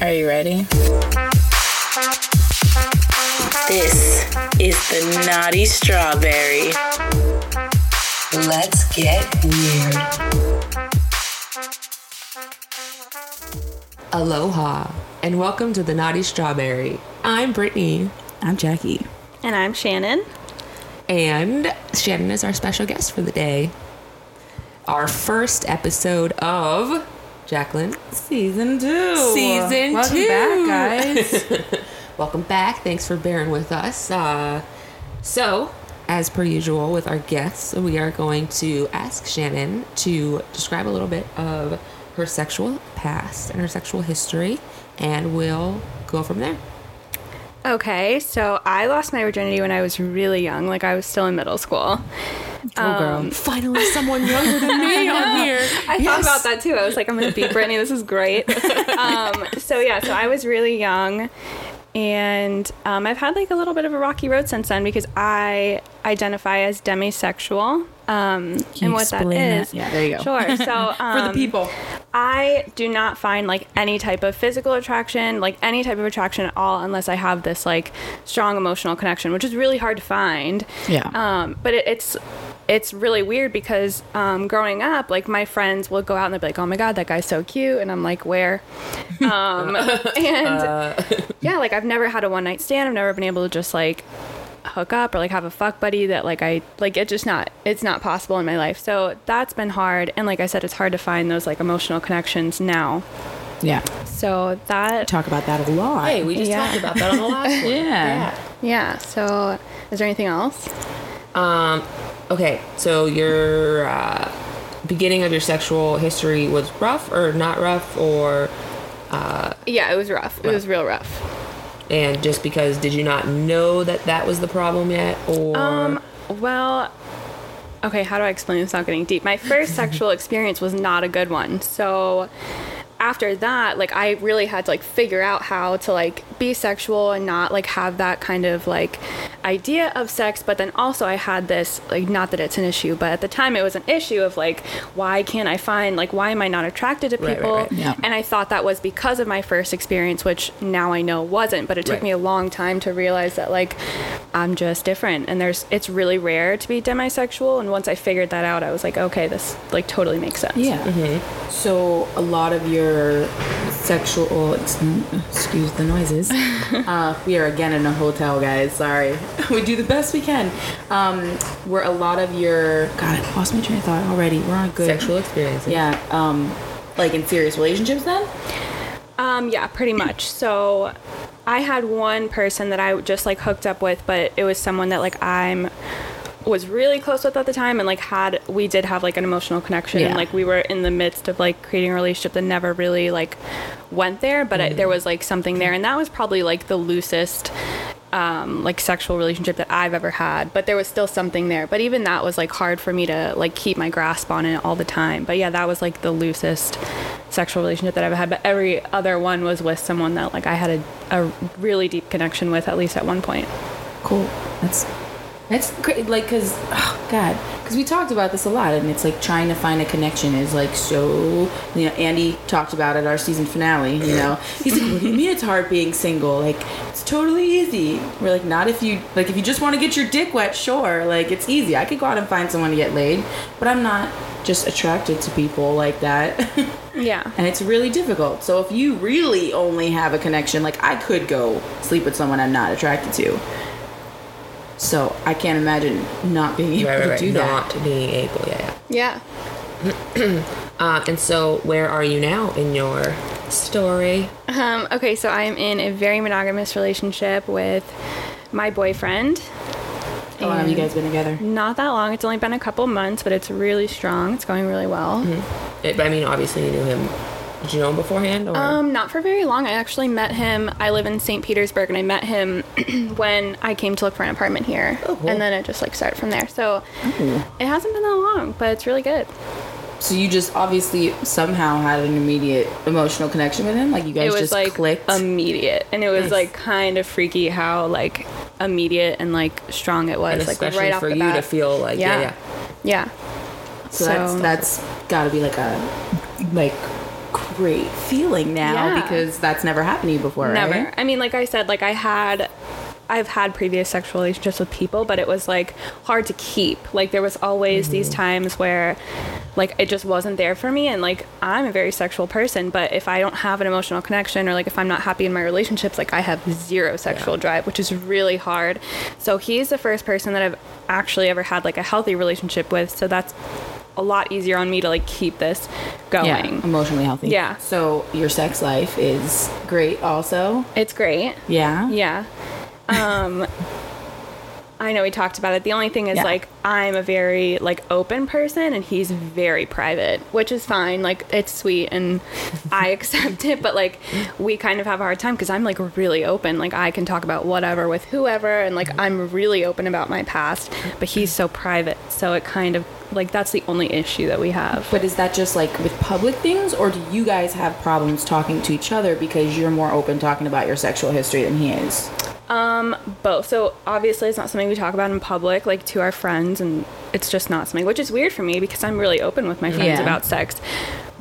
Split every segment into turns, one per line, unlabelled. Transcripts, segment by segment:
Are you ready? This is the Naughty Strawberry. Let's get weird.
Aloha, and welcome to the Naughty Strawberry. I'm Brittany,
I'm Jackie.
And I'm Shannon.
and Shannon is our special guest for the day. Our first episode of Jacqueline.
Season two.
Season
Welcome
two.
back, guys.
Welcome back. Thanks for bearing with us. Uh, so, as per usual with our guests, we are going to ask Shannon to describe a little bit of her sexual past and her sexual history, and we'll go from there.
Okay, so I lost my virginity when I was really young, like I was still in middle school.
oh, girl.
Finally, someone younger than me on here.
I thought about that too. I was like, I'm gonna beat Brittany. This is great. um, so yeah, so I was really young, and um, I've had like a little bit of a rocky road since then because I identify as demisexual. Um, and what that
that? Yeah, there you go.
Sure. So um,
For the people.
I do not find like any type of physical attraction, like any type of attraction at all, unless I have this like strong emotional connection, which is really hard to find.
Yeah.
Um, but it, it's it's really weird because um, growing up, like my friends will go out and they'll be like, "Oh my god, that guy's so cute," and I'm like, "Where?" Um, and yeah, like I've never had a one night stand. I've never been able to just like hook up or like have a fuck buddy that like I like it just not it's not possible in my life. So that's been hard and like I said it's hard to find those like emotional connections now.
Yeah.
So that
Talk about that a lot.
Hey, we just
Yeah.
talked about that on the last one.
Yeah.
yeah, so is there anything else?
Um, okay, so your uh, beginning of your sexual history was rough or not rough, or uh,
Yeah, it was rough. It was real rough.
And just because did you not know that that was the problem yet, or
Um, well, okay, how do I explain this without getting deep? My first sexual experience was not a good one. So after that, like I really had to like figure out how to like be sexual and not like have that kind of like idea of sex, but then also I had this like not that it's an issue, but at the time it was an issue of like why can't I find like why am I not attracted to
Right, right,
people?
right.
Yeah.
And I thought that was because of my first experience, which now I know wasn't, but it took
Right.
me a long time to realize that like I'm just different and there's it's really rare to be demisexual and once I figured that out I was like okay this like totally makes sense.
Yeah. Mm-hmm. So a lot of your sexual, oh, excuse the noises. uh, we are again in a hotel, guys. Sorry. we do the best we can. Um, where a lot of your God, I lost my train of thought already. We're on good
sexual experiences?
Yeah. Um, like in serious relationships, then.
Um yeah, pretty much. So I had one person that I just like hooked up with, but it was someone that like I'm was really close with at the time and like had we did have like an emotional connection
Yeah.
and like we were in the midst of like creating a relationship that never really like went there but I, there was like something there and that was probably like the loosest um, like sexual relationship that I've ever had, but there was still something there. But even that was like hard for me to like keep my grasp on it all the time. But yeah, that was like the loosest sexual relationship that I've had. But every other one was with someone that like I had a, a really deep connection with at least at one point.
Cool. That's that's great. Like, cause oh God, because we talked about this a lot, and it's like trying to find a connection is like so. You know, Andy talked about it our season finale. You know, he's like, "What do you mean it's hard being single? Like, it's totally easy." We're like, "Not if you like if you just want to get your dick wet, sure. Like, it's easy. I could go out and find someone to get laid, but I'm not just attracted to people like that."
Yeah.
and it's really difficult. So if you really only have a connection, like I could go sleep with someone I'm not attracted to. So I can't imagine not being able
Right, right,
to
right.
do that.
Not being able, yeah, yeah.
Yeah.
Uh, and so, where are you now in your story?
Um, okay, so I am in a very monogamous relationship with my boyfriend.
How long have you guys been together?
Not that long. It's only been a couple months, but it's really strong. It's going really well.
It, I mean, obviously, you knew him. Did you know him beforehand? Or?
Um, not for very long. I actually met him. I live in St. Petersburg, and I met him when I came to look for an apartment here.
Oh, cool.
And then it just like started from there. So it hasn't been that long, but it's really good.
So you just obviously somehow had an immediate emotional connection with him. Like you guys
it was
just
like
clicked.
immediate, and it was
Nice.
like kind of freaky how like immediate and like strong it was.
and
like
especially
right off
for
the
you
bat.
to feel like, yeah,
Yeah.
yeah.
yeah.
so, that's that's got to be like a like great feeling now
Yeah.
because that's never happened to you before,
Never.
right?
I mean, like I said, like I had, I've had previous sexual relationships with people, but it was like hard to keep. Like there was always these mm-hmm. times where, like it just wasn't there for me, and like I'm a very sexual person, but if I don't have an emotional connection or like if I'm not happy in my relationships, like I have zero sexual drive, which is really hard. So he's the first person that I've actually ever had like a healthy relationship with. So that's a lot easier on me to like keep this going.
Yeah, emotionally healthy.
Yeah.
So your sex life is great also.
It's great.
Yeah.
Yeah. Um I know we talked about it. The only thing is
Yeah.
like I'm a very like open person and he's very private, which is fine. Like it's sweet and I accept it, but like we kind of have a hard time cuz I'm like really open. Like I can talk about whatever with whoever and like I'm really open about my past, but he's so private. So it kind of like that's the only issue that we have.
But is that just like with public things, or do you guys have problems talking to each other because you're more open talking about your sexual history than he is?
Um, both. So obviously, it's not something we talk about in public, like to our friends, and it's just not something. Which is weird for me because I'm really open with my friends
Yeah.
about sex.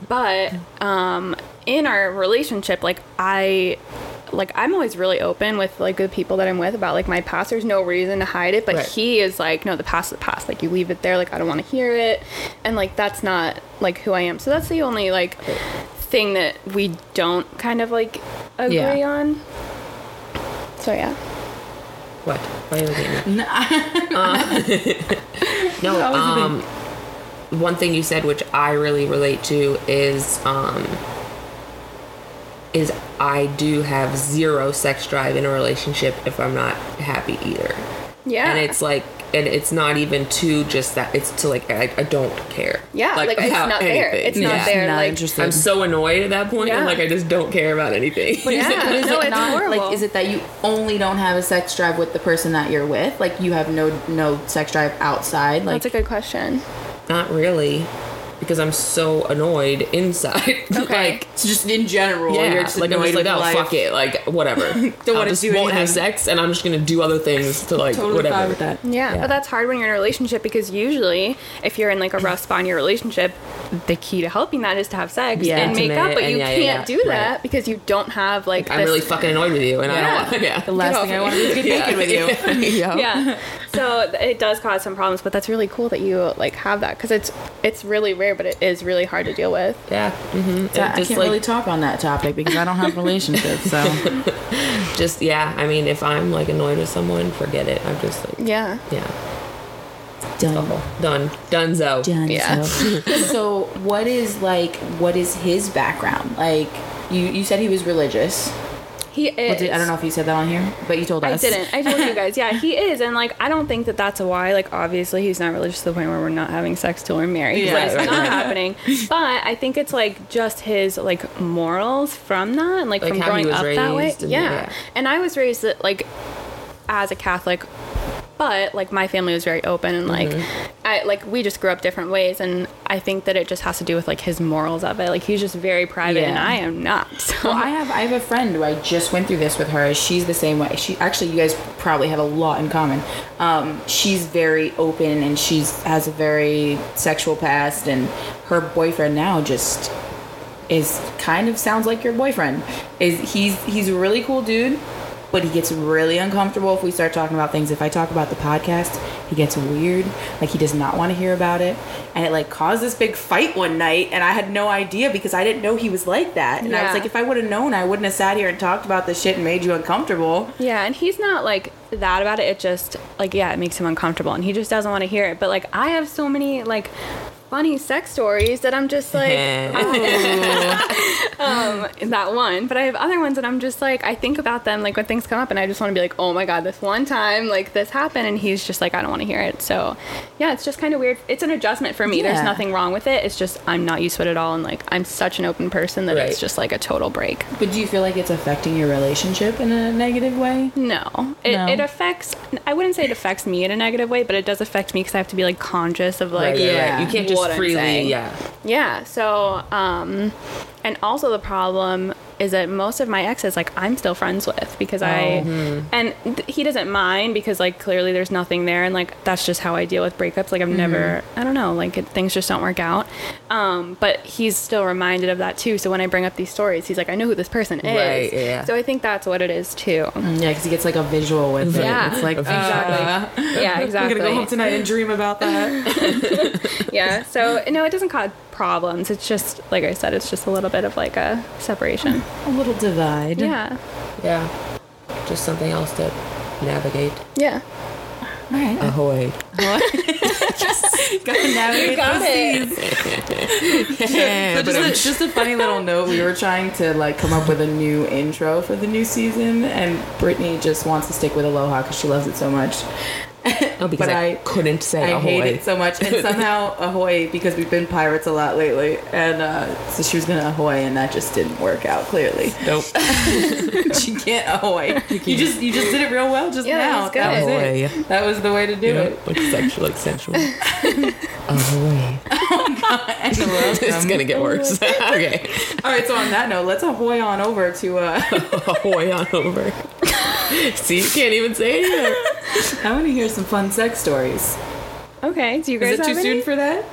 But um, in our relationship, like I, like I'm always really open with like the people that I'm with about like my past. There's no reason to hide it. But
Right.
he is like, no, the past is the past. Like you leave it there. Like I don't want to hear it, and like that's not like who I am. So that's the only like thing that we don't kind of like agree
Yeah.
on. So yeah.
What? Why are you looking at me? Uh, no, um, one thing you said, which I really relate to, is um, is I do have zero sex drive in a relationship if I'm not happy either.
Yeah.
and it's like, and it's not even to just that. It's to like I, I don't care.
Yeah, like, it's
about
not there.
anything.
It's not
Yeah.
there.
Not
like,
interested.
I'm so annoyed at that point, and
Yeah.
like I just don't care about anything.
yeah,
But is
no,
it
it's
not
horrible.
like is it that you only don't have a sex drive with the person that you're with? Like you have no no sex drive outside? Like
That's a good question.
not really, because I'm so annoyed inside.
Okay.
like
it's just in general.
Yeah,
you're just
like I'm just like, oh
life.
fuck it, like whatever.
Don't wanna
just
do
won't have sex, and I'm just gonna do other things to like
Totally
whatever.
fine with that.
Yeah,
Yeah.
but that's hard when you're in a relationship because usually, if you're in like a rough spot in your relationship, the key to helping that is to have sex
Yeah.
and make up. But you
yeah, yeah,
can't
yeah.
do that
Right.
because you don't have like.
I'm
this-
really fucking annoyed with you, and I
Yeah.
don't want. Yeah.
The last thing I
off
want to do is get naked with you.
yeah.
yeah so it does cause some problems but that's really cool that you like have that because it's it's really rare but it is really hard to deal with
Yeah. hmm
I can't
like,
really talk on that topic because I don't have relationships. So
just yeah. I mean, if I'm like annoyed with someone, forget it. I'm just like,
yeah
yeah,
done.
done, donezo.
Done.
Yeah.
So. so what is like? What is his background? Like you you said he was religious.
He is
Well, did- I don't know if you said that on here, but you told us.
I didn't. I told you guys. Yeah, he is, and like I don't think that that's a why. Like obviously he's not religious to the point where we're not having sex till we're married.
Yeah,
it's
right,
not
right.
happening. But I think it's like just his like morals from that, and like,
Like
from growing up that way. Yeah.
yeah.
and I was raised that, like as a Catholic. But like my family was very open and like I like we just grew up different ways and I think that it just has to do with like his morals of it. Like he's just very private and I am not. So
Well, I have I have a friend who I just went through this with her. She's the same way. She actually, you guys probably have a lot in common. Um, she's very open and she's has a very sexual past, and her boyfriend now just is kind of sounds like your boyfriend. Is he's he's a really cool dude, but he gets really uncomfortable if we start talking about things. If I talk about the podcast, he gets weird. Like he does not want to hear about it, and it like caused this big fight one night. And I had no idea because I didn't know he was like that. And I was like, if I would have known, I wouldn't have sat here and talked about this shit and made you uncomfortable.
Yeah, and he's not like that about it. It just like yeah, it makes him uncomfortable, and he just doesn't want to hear it. But like I have so many like funny sex stories that I'm just like um that one. But I have other ones that I'm just like I think about them like when things come up, and I just want to be like oh my god, this one time like this happened, and he's just like I don't want to hear it. So yeah, it's just kind of weird. It's an adjustment for me.
Yeah.
There's nothing wrong with it. It's just I'm not used to it at all, and like I'm such an open person that
Right.
it's just like a total break.
But do you feel like it's affecting your relationship in a negative way?
No. It,
No.
it affects, I wouldn't say it affects me in a negative way, but it does affect me because I have to be like conscious of like,
Right,
Yeah.
right. You can't just freely, yeah.
yeah. So, um, and also the problem is that most of my exes like I'm still friends with because I oh, hmm. and th- he doesn't mind because like clearly there's nothing there and like that's just how I deal with breakups. Like I've hmm. never I don't know like it, things just don't work out. Um, but he's still reminded of that too. So when I bring up these stories, he's like, I know who this person is.
Right, yeah.
So I think that's what it is too.
Mm, yeah, because he gets like a visual with it.
Yeah.
It's like,
Exactly. Uh, yeah, exactly.
I'm gonna go home tonight and dream about that.
yeah. So no, it doesn't cause problems. It's just like I said, it's just a little bit of like a separation.
a little divide.
Yeah.
Yeah. Just something else to navigate.
Yeah.
All right.
Ahoy.
Gotta navigate
got it.
Yeah,
So just, a, just a funny little note. We were trying to like come up with a new intro for the new season, and Brittany just wants to stick with Aloha because she loves it so much.
Oh, because
but
I,
I-
couldn't say
I
ahoy.
hate it so much, and somehow ahoy because we've been pirates a lot lately, and uh, so she was gonna ahoy, and that just didn't work out clearly.
Nope.
she can't ahoy. You just you just did it real well just
Yeah, that
now.
was.
That was
Ahoy.
it. That was the way to do it.
like sexual, like sensual. ahoy.
Oh,
It's gonna get worse. okay.
All right, so on that note, let's ahoy on over to. Uh,
Ahoy on over. See, you can't even say it.
I want to hear some fun sex stories.
Okay. Do you guys
Is it too
have
soon
any?
for that?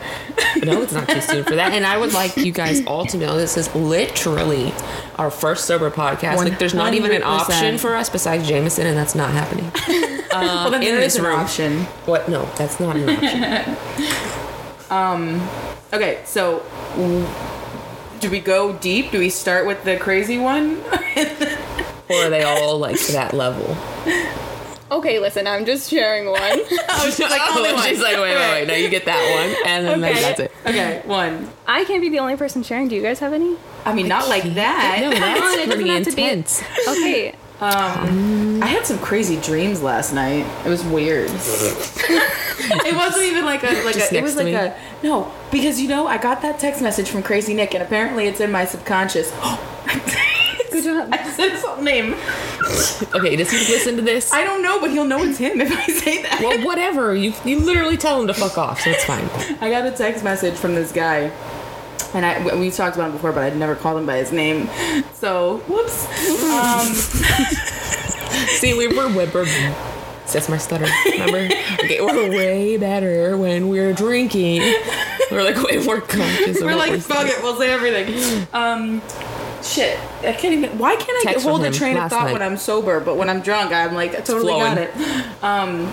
No, it's not too soon for that. And I would like you guys all to know this is literally our first sober podcast. Like, there's not even an option for us besides Jameson, and that's not happening.
well, then
in
there
this
is an
room.
option.
What? No, that's not an option. Um.
Okay, so do we go deep? Do we start with the crazy one?
or are they all like to that level?
Okay, listen, I'm just sharing one.
oh, she's like, only one.
She's like, wait, wait, wait. No, you get that one, and then
Okay.
that's it.
Okay, one.
I can't be the only person sharing. Do you guys have any?
I mean, not like that.
No,
on, it
that's
doesn't
pretty
have to be-
intense.
Okay.
Um, I had some crazy dreams last night. It was weird. it wasn't even like a like
Just
a. It was like
me?
a no because you know I got that text message from Crazy Nick and apparently it's in my subconscious.
Good job.
I said his whole name.
Okay, does he listen to this?
I don't know, but he'll know it's him if I say that.
well, whatever. You you literally tell him to fuck off, so it's fine.
I got a text message from this guy, and I we talked about him before, but I'd never called him by his name. So whoops. Um,
See, we were we're, that's my stutter. Remember? Okay, we're way better when we're drinking. We're like way more conscious.
We're like fuck it, we'll say everything. Um, shit, I can't even. Why can't I
get,
hold a train of thought
night.
when I'm sober, but when I'm drunk, I'm like I totally got it. Um.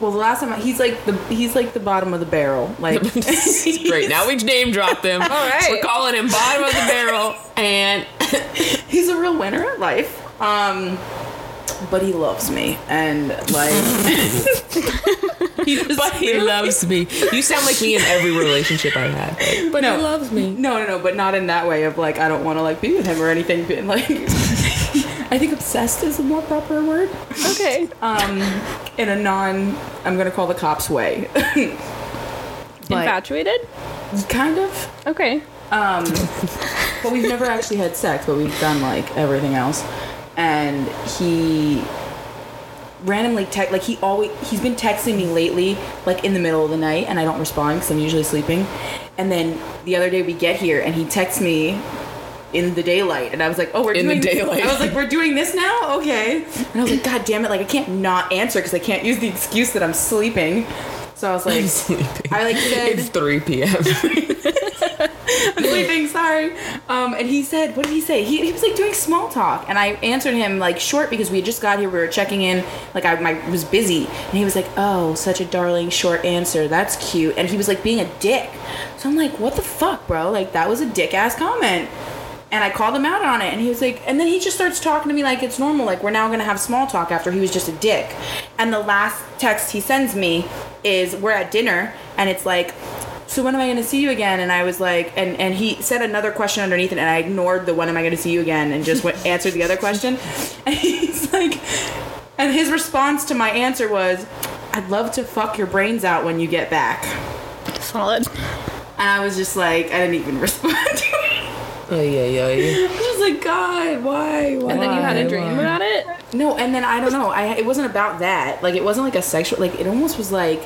Well, the last time I, he's like the he's like the bottom of the barrel. Like
Great. Now we've name dropped him. All
right.
We're calling him bottom of the barrel, and
he's a real winner at life. Um, but he loves me, and like he just
but he loves me. You sound like me in every relationship I've had. But, but
No.
he loves me.
No, no, no, but not in that way of like I don't want to like be with him or anything. But like, I think obsessed is a more proper word.
Okay.
Um, in a non, I'm gonna call the cops way. but
Infatuated?
kind of.
Okay.
Um, but we've never actually had sex, but we've done like everything else. And he randomly text like he always he's been texting me lately like in the middle of the night and I don't respond because I'm usually sleeping. And then the other day we get here and he texts me in the daylight and I was like, oh, we're
In the
doing
daylight.
I was like, we're doing this now, okay. And I was like, God damn it, like I can't not answer because I can't use the excuse that I'm sleeping. So I was like. I like said
It's 3 p.m.
I'm sleeping, sorry. Um, and he said, what did he say? He, he was like doing small talk. And I answered him like short because we just got here. We were checking in. Like I, my, was busy. And he was like, oh, such a darling short answer. That's cute. And he was like being a dick. So I'm like, what the fuck, bro? Like that was a dick ass comment. And I called him out on it. And he was like, and then he just starts talking to me like it's normal. Like we're now to have small talk after he was just a dick. And the last text he sends me is we're at dinner. And it's like, so when am I going to see you again? And I was like, and, and he said another question underneath it, and I ignored the when am I going to see you again and just went, answered the other question. And he's like, and his response to my answer was, I'd love to fuck your brains out when you get back.
Solid.
And I was just like, I didn't even respond to it.
Oh, yeah, yeah, yeah.
I was just like, God, why? why?
And then you had a dream
why?
about it?
No, and then I don't know. I it wasn't about that. Like it wasn't like a sexual. Like it almost was like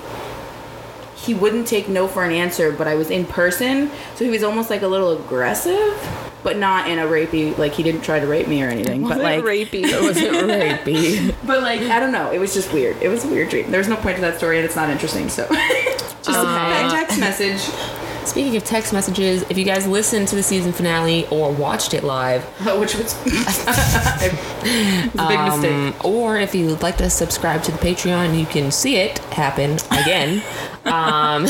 he wouldn't take no for an answer, but I was in person, so he was almost like a little aggressive, but not in a rapey. Like he didn't try to rape me or anything, but like
rapey.
It wasn't rapey.
but like I don't know. It was just weird. It was a weird dream. There's no point to that story, and it's not interesting. So just a text message.
Speaking of text messages, if you guys listened to the season finale or watched it live,
which was, was a big mistake.
um, or if you would like to subscribe to the Patreon, you can see it happen again. um,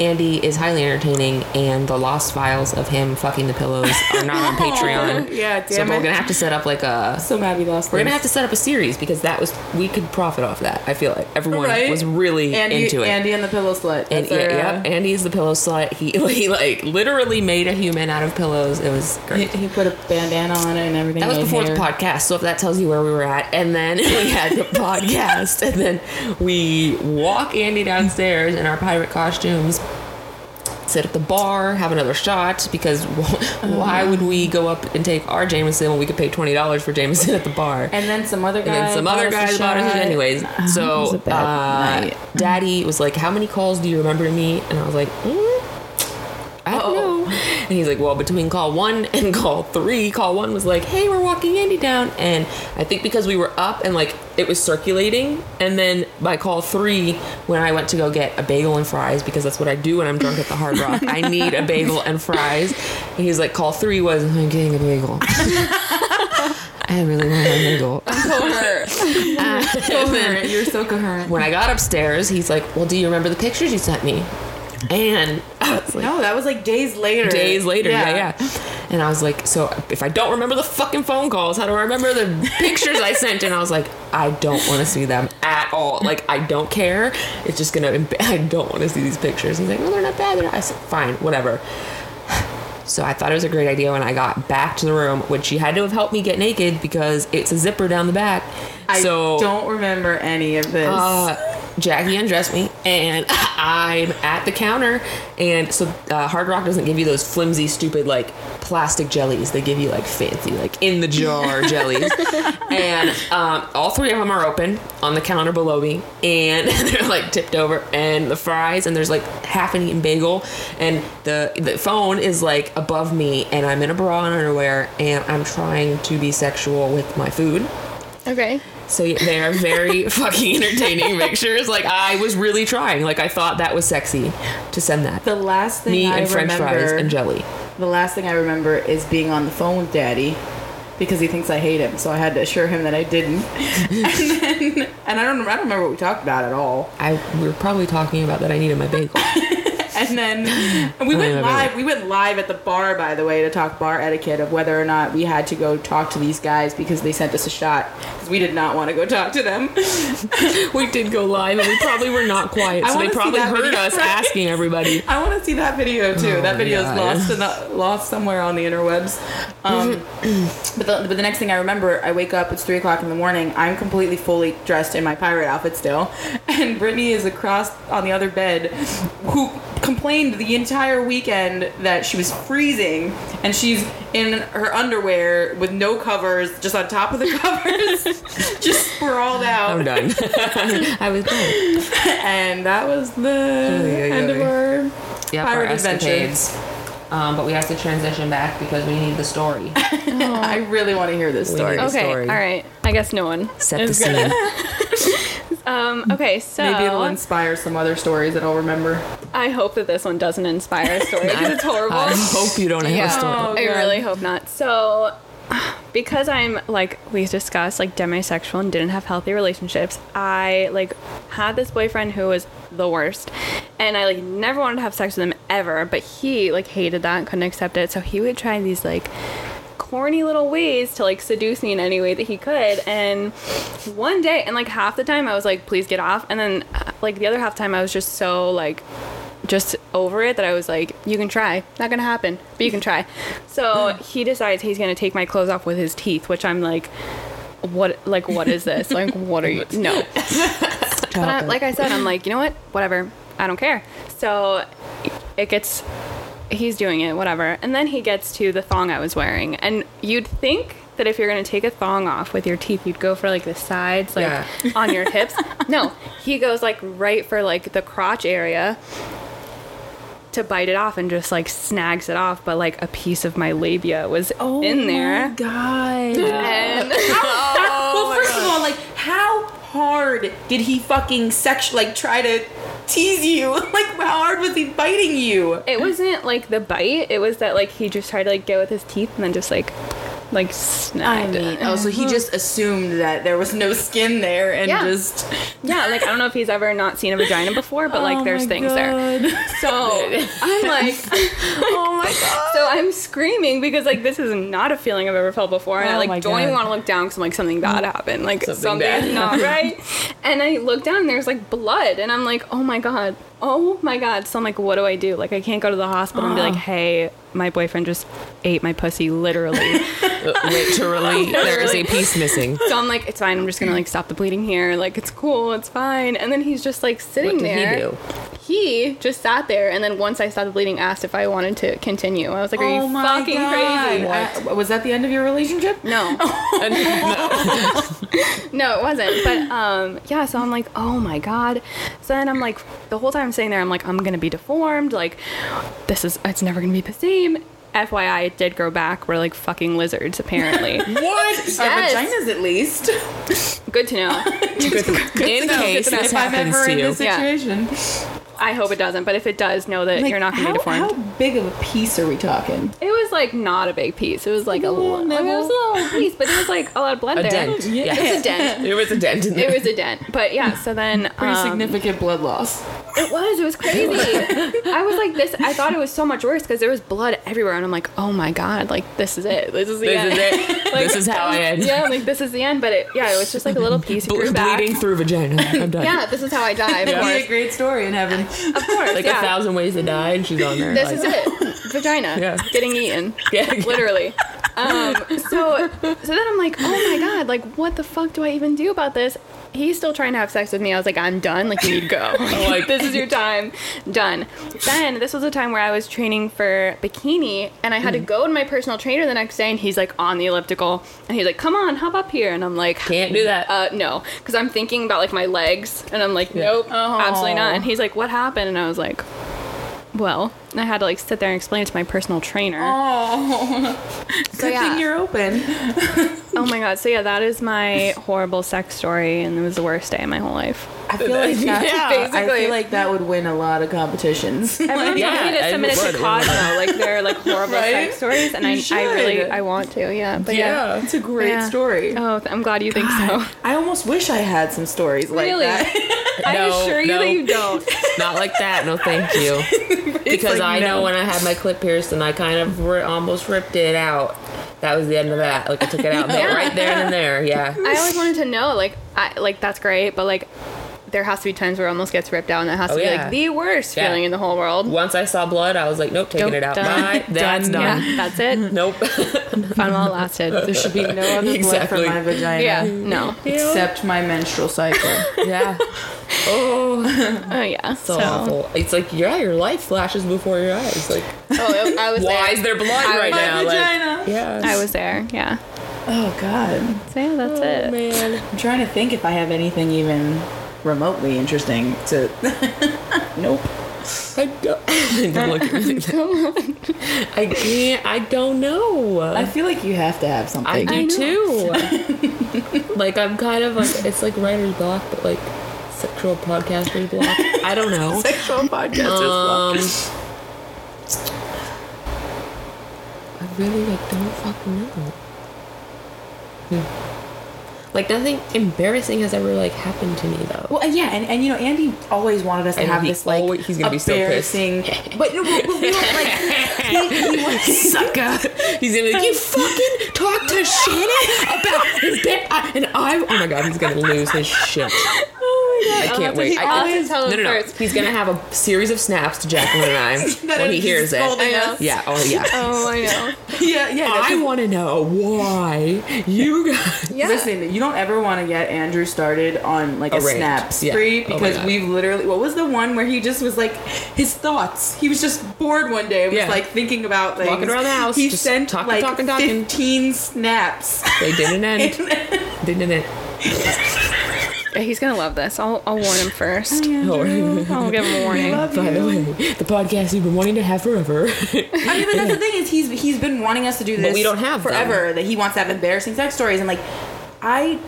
Andy is highly entertaining, and the lost files of him fucking the pillows are not on Patreon.
Yeah, damn
so
damn
we're gonna have to set up like a.
So mad we lost.
We're gonna have to set up a series because that was we could profit off that. I feel like everyone
Right?
was really
Andy,
into it.
Andy and the pillow slut.
And yeah,
uh,
yep, Andy's the pillow slut. He he like literally made a human out of pillows. It was great.
he put a bandana on it and everything.
That was before
hair.
the podcast, so if that tells you where we were at, and then we had the podcast, and then we walk Andy downstairs in our pirate costumes, sit at the bar, have another shot because why would we go up and take our Jameson when we could pay twenty dollars for Jameson at the bar?
And then some other guy.
And then some other
us a
guys bought us it anyways.
It was
So uh. Daddy was like, "How many calls do you remember to me?" And I was like, mm, "I don't
Uh-oh.
know." And he's like, "Well, between call one and call three, call one was like, "Hey, we're walking Andy down," and I think because we were up and like it was circulating, and then by call three, when I went to go get a bagel and fries because that's what I do when I'm drunk at the Hard Rock, I need a bagel and fries. And he's like, "Call three was I'm getting a bagel." I really want a bagel.
Coherent. Coherent. You're so coherent.
when I got upstairs, he's like, "Well, do you remember the pictures you sent me?" And I was like,
No, that was like days later.
days later, yeah. yeah, And I was like, "So if I don't remember the fucking phone calls, how do I remember the pictures I sent?" And I was like, "I don't want to see them at all. Like, I don't care. It's just gonna. I don't want to see these pictures." He's like, "No, they're not bad." They're not. I said, "Fine, whatever." So I thought it was a great idea when I got back to the room, which she had to have helped me get naked because it's a zipper down the back.
I
so
don't remember any of this.
uh, Jackie undressed me, and I'm at the counter. And so, uh, Hard Rock doesn't give you those flimsy, stupid, like plastic jellies. They give you like fancy, like in the jar jellies. And um, all three of them are open on the counter below me, and they're like tipped over. And the fries, and there's like half an eaten bagel, and the the phone is like above me, and I'm in a bra and underwear, and I'm trying to be sexual with my food.
Okay.
So yeah, they are very fucking entertaining pictures. Like I was really trying. Like I thought that was sexy to send that.
the last thing
Me
I
and French
remember,
fries and jelly.
the last thing I remember is being on the phone with Daddy because he thinks I hate him. So I had to assure him that I didn't. and then, and I don't, I don't remember what we talked about at all.
I we were probably talking about that I needed my bagel.
And then and we went live. We went live at the bar, by the way, to talk bar etiquette of whether or not we had to go talk to these guys because they sent us a shot. Because we did not want to go talk to them.
we did go live and we probably were not quiet,
I
so they probably heard
video.
us asking everybody.
I want to see that video too.
Oh
that video is lost in the, lost somewhere on the interwebs. Um, but, the, but the next thing I remember, I wake up. It's three o'clock in the morning. I'm completely fully dressed in my pirate outfit still, and Brittany is across on the other bed, who complained the entire weekend that she was freezing, and she's in her underwear with no covers, just on top of the covers, just sprawled out.
I'm done. I was done.
And that was the
yeah,
end of our
Yep,
pirate adventure.
escapades. Um, but we have to transition back because we need the story.
I really want to hear this story.
Okay.
story.
All right. I guess no one.
Set the
gonna-
scene.
Um, okay, so
Maybe it'll inspire some other stories that I'll remember.
I hope that this one doesn't inspire a story because it's horrible.
I hope you don't have
Yeah.
a story.
Oh,
I really hope not. So, because I'm like we discussed, like demisexual and didn't have healthy relationships, I like had this boyfriend who was the worst, and I like never wanted to have sex with him ever. But he like hated that and couldn't accept it, so he would try these like corny little ways to like seduce me in any way that he could and one day and like half the time i was like please get off and then uh, like the other half time i was just so like just over it that I was like, you can try. Not gonna happen, but you can try. So he decides he's gonna take my clothes off with his teeth, which I'm like, what? Like, what is this? Like, what are you? No. But I, like I said, I'm like, you know what? Whatever. I don't care. So it gets. He's doing it, whatever. And then he gets to the thong I was wearing, and you'd think that if you're gonna take a thong off with your teeth, you'd go for like the sides, like
Yeah.
on your hips. No, he goes like right for like the crotch area to bite it off and just like snags it off. But like a piece of my labia was
Oh
in there.
God.
And
well, oh first of all, like, how hard did he fucking sex like try to tease you? Like, how hard was he biting you?
it wasn't like the bite. It was that like he just tried to like get with his teeth and then just like like
I
snagged
mean,
it.
oh, so he uh-huh. just assumed that there was no skin there and
Yeah.
just.
Yeah, like I don't know if he's ever not seen a vagina before, but like
Oh
there's things there. So I'm like,
oh my god.
so I'm screaming because like this is not a feeling I've ever felt before, and I
Oh
like don't even want to look down because I'm like something bad mm. happened, like
Something
something, not right. and I look down and there's like blood, and I'm like, oh my god, oh my god. So I'm like, what do I do? Like I can't go to the hospital and be like, hey, my boyfriend just ate my pussy, literally.
Uh, literally, there is a piece missing.
so I'm like, it's fine. I'm just gonna like stop the bleeding here. Like it's cool, it's fine. And then he's just like sitting
What did
there.
he do?
He just sat there, and then once I stopped bleeding, asked if I wanted to continue. I was like, "Are
Oh
you fucking
God.
crazy?"
I- was that the end of your relationship?
No, no, it wasn't. But um, yeah. So I'm like, "Oh my god." So then I'm like, the whole time I'm sitting there, I'm like, "I'm gonna be deformed. Like, this is it's never gonna be the same." FYI, it did grow back. We're like fucking lizards, apparently.
What?
Yes.
Our vaginas, at least.
Good to know.
In case this
if I'm
happens to
in
you.
this
Yeah.
Situation.
I hope it doesn't, but if it does, know that
Like,
you're not gonna
how,
be deformed.
How big of a piece are we talking?
It was like not a big piece. It was like a little, like, it was a little piece, but it was like a lot of blood
A
there.
dent. Yeah.
It was a dent.
It was a dent in there.
It was a dent. But yeah, so then
Pretty
um,
significant blood loss.
It was. It was crazy. I was like this. I thought it was so much worse because there was blood everywhere, and I'm like, oh my god, like this is it. This is the
This
end.
is it.
Like,
this is how I end.
Yeah, like this is the end. But it, yeah, it was just like a little piece. It
Ble-
grew back.
bleeding through vagina. I'm done.
Yeah, this is how I die. Of
It'd be a great story in heaven.
Of course.
Like
yeah.
a thousand ways to die, and she's on there.
This
like,
is it. Vagina.
Yeah.
Getting eaten.
Yeah, yeah.
Literally. Um, so so then I'm like, oh my god, like what the fuck do I even do about this? He's still trying to have sex with me. I was like, I'm done. Like you need to go.
like-
this is your time. Done. Then this was a time where I was training for bikini, and I had
Mm.
to go to my personal trainer the next day, and he's like on the elliptical, and he's like, come on, hop up here, and I'm like,
Can't do that.
uh, no, because I'm thinking about like my legs, and I'm like, nope,
Oh.
absolutely not. And he's like, what happened? And I was like, well, I had to like sit there and explain it to my personal trainer.
Oh,
so
good
yeah.
thing you're open.
oh my god. So yeah, that is my horrible sex story, and it was the worst day of my whole life.
I feel like that,
Yeah,
I feel like that would win a lot of competitions.
Everyone
Yeah,
tells me to
and
submit
it
it to
it
Cosmo, like they're like horrible
Right?
sex stories, and I, I really. I want to, yeah. But yeah.
yeah, it's a great
Yeah.
story.
Oh, I'm glad you think so.
I almost wish I had some stories like
Really?
that.
I
No,
assure you
no.
that you don't.
Not like that. No, thank you. because
like,
I know when I had my clip pierced and I kind of ri- almost ripped it out. That was the end of that. Like I took it out
Yeah.
right there and there. Yeah.
I always wanted to know, like, I like that's great, but like, there has to be times where it almost gets ripped out, and that has
Oh,
to be
yeah.
like the worst
Yeah.
feeling in the whole world.
Once I saw blood, I was like, nope, taking
Nope,
it out.
done.
Bye. That's done.
Yeah, that's it.
Nope.
Fun while it lasted.
There should be no other blood from my vagina.
Yeah, no.
Except my menstrual cycle.
yeah. Oh,
Oh yeah.
so, awful. It's like, yeah, your life flashes before your eyes. Like,
Oh, I was
why
there.
is there blood
I
right
was-
now? Like,
vagina.
yeah.
I was there. Yeah.
Oh God.
So yeah, that's oh, it.
Man.
I'm trying to think if I have anything even remotely interesting to. nope.
I don't, don't look at me like that. I can't. I don't know.
I feel like you have to have something.
I do
I
too. like I'm kind of like it's like writer's block, but like sexual podcaster's block. I don't know.
Sexual podcast
Um, I really like don't fucking know. Hmm. Like nothing embarrassing has ever like happened to me though.
Well, yeah, and, and you know, Andy always wanted us to
And
have this like
always- he's gonna be so pissed.
embarrassing. but no, but we don't like. He, he was
Sucker! He's gonna be like, you fucking talk to Shannon about his bit, and I. Oh my god, he's gonna lose his shit.
Oh
I
I'll
can't
have to-
wait. I,
I'll have to tell
no,
him
no, no.
first.
He's gonna have a series of snaps to Jacqueline and I when he hears it.
scolding
I know.
us.
Yeah. Oh yeah.
Oh, I know.
Yeah, yeah.
I want to know why you guys.
Yeah.
Listen, you don't ever want to get Andrew started on like a,
A rant.
snap
Yeah.
spree
Oh my
because
God.
we've literally. What was the one where he just was like his thoughts? He was just bored one day and was
Yeah.
like thinking about things.
Walking around the house,
He
just
sent
talking,
like
talking, talking.
fifteen snaps.
They didn't end. didn't end.
Yeah, He's gonna love this. I'll, I'll warn him first.
Oh,
I'll give him a warning.
by the way, the podcast you've been wanting to have forever.
I mean, but that's the thing is he's he's been wanting us to do this.
we don't have them.
forever. That he wants to have embarrassing sex stories, and like, I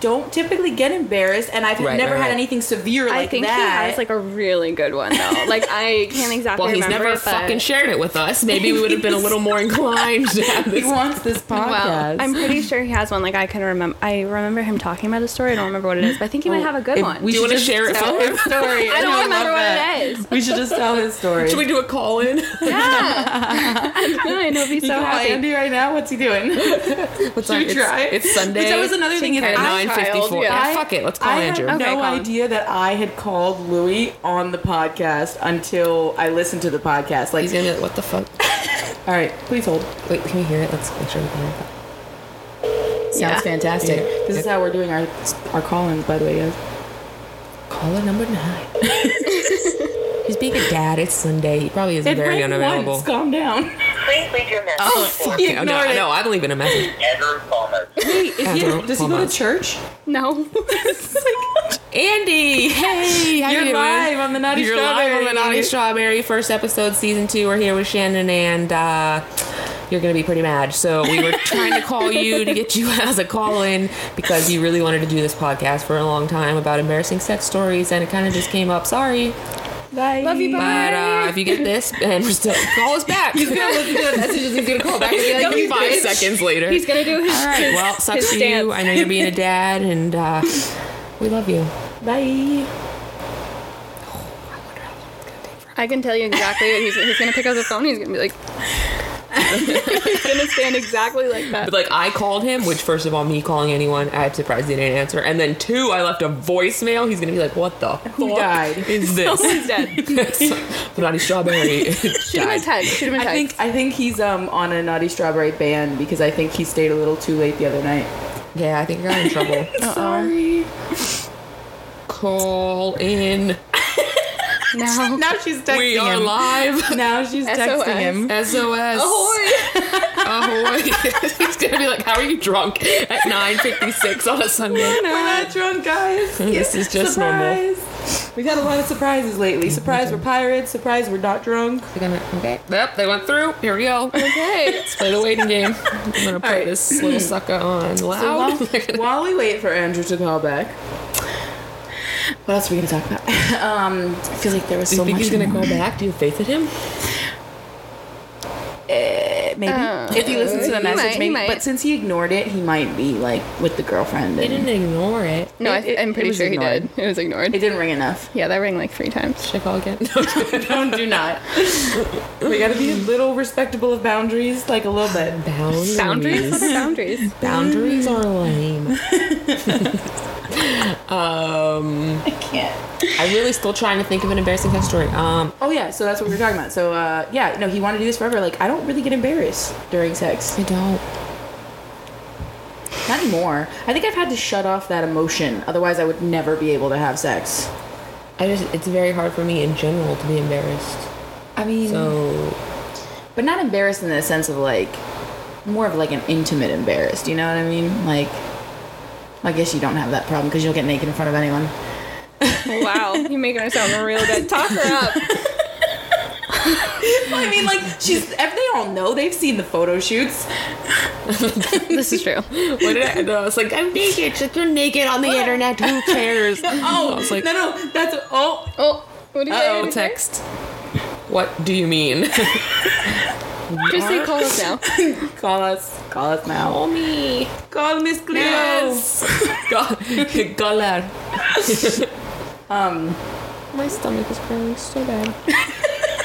don't typically get embarrassed, and I've
Right,
never
right,
had
right.
anything severe like I
think
that.
he has like a really good one though. Like I can't exactly
well, he's
remember
never
it, but-
fucking shared it with us. Maybe we would have been a little more inclined to have
he wants this podcast.
Well, I'm pretty sure he has one. Like I can remember. I remember him talking about a story. I don't remember what it is, but I think he might oh, have a good
If
one.
we
Do you
should
wanna
just
share it
tell his story.
I don't
would
remember what
that.
it is.
We should just tell his story.
Should we do a call in? Yeah.
I know he'd be so
call
happy.
Andy right now. What's he doing?
What's
Should we
it's,
try?
It's Sunday.
Which that was another thing is
at
I-
nine fifty four.
yeah.
Yeah, fuck it. Let's call
I
Andrew.
had
Okay,
no
call him.
idea that I had called Louis on the podcast until I listened to the podcast. Like,
He's gonna be like, what the fuck?
all right, please hold.
Wait, can you hear it? Let's make sure we can hear it.
Sounds
Yeah.
fantastic.
Yeah.
This is how we're doing our our call-ins, by the way, guys.
Caller number nine. He's being a dad. It's Sunday. He probably isn't
It
very unavailable.
once. Calm down.
Please leave your message
Oh,
for
fuck it. Oh, no,
ignored it.
no, I believe in a message.
Andrew Palmer.
Wait, is he,
Andrew,
does he go to church?
No.
Andy, hey, how
You're
you doing?
live on the Naughty Strawberry.
You're live on the Naughty Strawberry first episode, season two. We're here with Shannon, and uh, you're gonna be pretty mad. So we were trying to call you to get you as a call in because you really wanted to do this podcast for a long time about embarrassing sex stories, and it kind of just came up. Sorry,
Bye.
Love you, bye.
but uh, if you get this, and we're still call us back.
He's gonna listen to the messages. He's gonna call back and be like, "You
five
bitch."
seconds later.
He's gonna do his.
All right. Well, sucks for you. I know you're being a dad, and uh, we love you.
Bye.
I can tell you exactly what he's, he's gonna pick up the phone. He's gonna be like, he's gonna stand exactly like that.
But like I called him, which first of all, me calling anyone, I'm surprised he didn't answer. And then two, I left a voicemail. He's gonna be like, "What the
Who
fuck
died?
is this?"
He's dead.
Naughty strawberry.
Shoot him a
died.
text. Shoot him a
I
text.
think I think he's um on a Naughty Strawberry ban because I think he stayed a little too late the other night.
Yeah, I think I got in trouble.
Sorry.
Call in.
Now.
Now she's texting him.
We are
him.
live.
Now she's texting him.
SOS.
Ahoy!
Ahoy. He's gonna be like, "How are you drunk at 9:56 on a Sunday?"
We're not drunk, guys.
This is just normal.
Surprise. We got a lot of surprises lately. Surprise, we're pirates. Surprise, we're not drunk.
We're gonna. Okay. Yep, they went through. Here we go.
Okay.
Let's play the waiting game. I'm gonna put
Alright.
this little sucker on
So
loud.
while, while we wait for Andrew to call back, what else are we gonna talk about? um, I feel like there was
Do you
so
think he's gonna
more.
call back? Do you have faith in him?
Eh, maybe
Uh,
if he listens to the message,
might,
maybe. But since he ignored it, he might be like with the girlfriend.
He didn't ignore it.
No, I,
It- it-
I'm pretty
was
sure he did. It was ignored.
it didn't ring enough.
yeah, that rang like three times.
Should I call again?
Don't do not. we gotta be a little respectable of boundaries, like a little bit.
Boundaries.
Boundaries? What are boundaries?
Boundaries are lame. um,
I can't.
I'm really still trying to think of an embarrassing sex story. Um,
Oh yeah, so that's what we were talking about. So uh, yeah, no, he wanted to do this forever. Like I don't really get embarrassed during sex.
I don't.
Not anymore. I think I've had to shut off that emotion. Otherwise, I would never be able to have sex.
I just. It's very hard for me in general to be embarrassed.
I mean,
So
but not embarrassed in the sense of like more of like an intimate embarrassed. You know what I mean? Like, I guess you don't have that problem because you'll get naked in front of anyone.
Wow, you're making her sound real good. Talk her up.
I mean, like she's. If they all know, they've seen the photo shoots.
This is true.
what did I? No, I was like, I'm naked. She's like, you're naked on the internet. Who cares?
Oh,
I was like,
no, no, that's oh.
Oh, what do you say?
oh,
What do you say?
text. What do you mean?
Just say call us now.
Call us, call us now.
Call me.
Call Miss Cleo.
call Galar.
Um,
My stomach is growling so bad.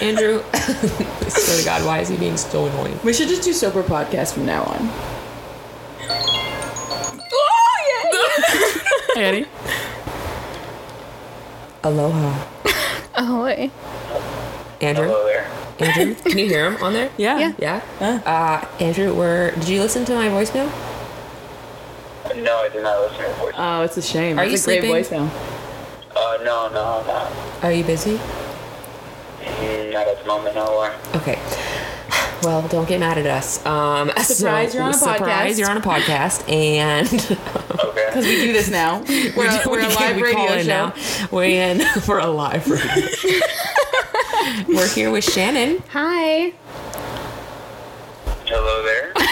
Andrew, I swear to God, why is he being so annoying?
we should just do sober podcast from now on.
Oh, yeah.
Annie? Aloha.
Oh, wait.
Andrew?
Hello there.
Andrew? Can you hear him on there?
Yeah.
Yeah.
Yeah? Uh, Andrew, were, did you listen to my voicemail?
No, I did not listen to your voice.
Oh, it's a shame.
Are
it's
you
a great
sleeping?
voicemail.
Uh, no, no, no.
Are you busy?
Mm, Not at the moment, no. uh,
Okay. Well, don't get mad at us. Um,
Surprise,
so-
you're on a
surprise,
podcast.
you're on a podcast, and
Okay.
Because we do this now. We're, a, we're a live
we
radio show.
now. We're in for a live radio. We're here with Shannon.
Hi.
Hello there.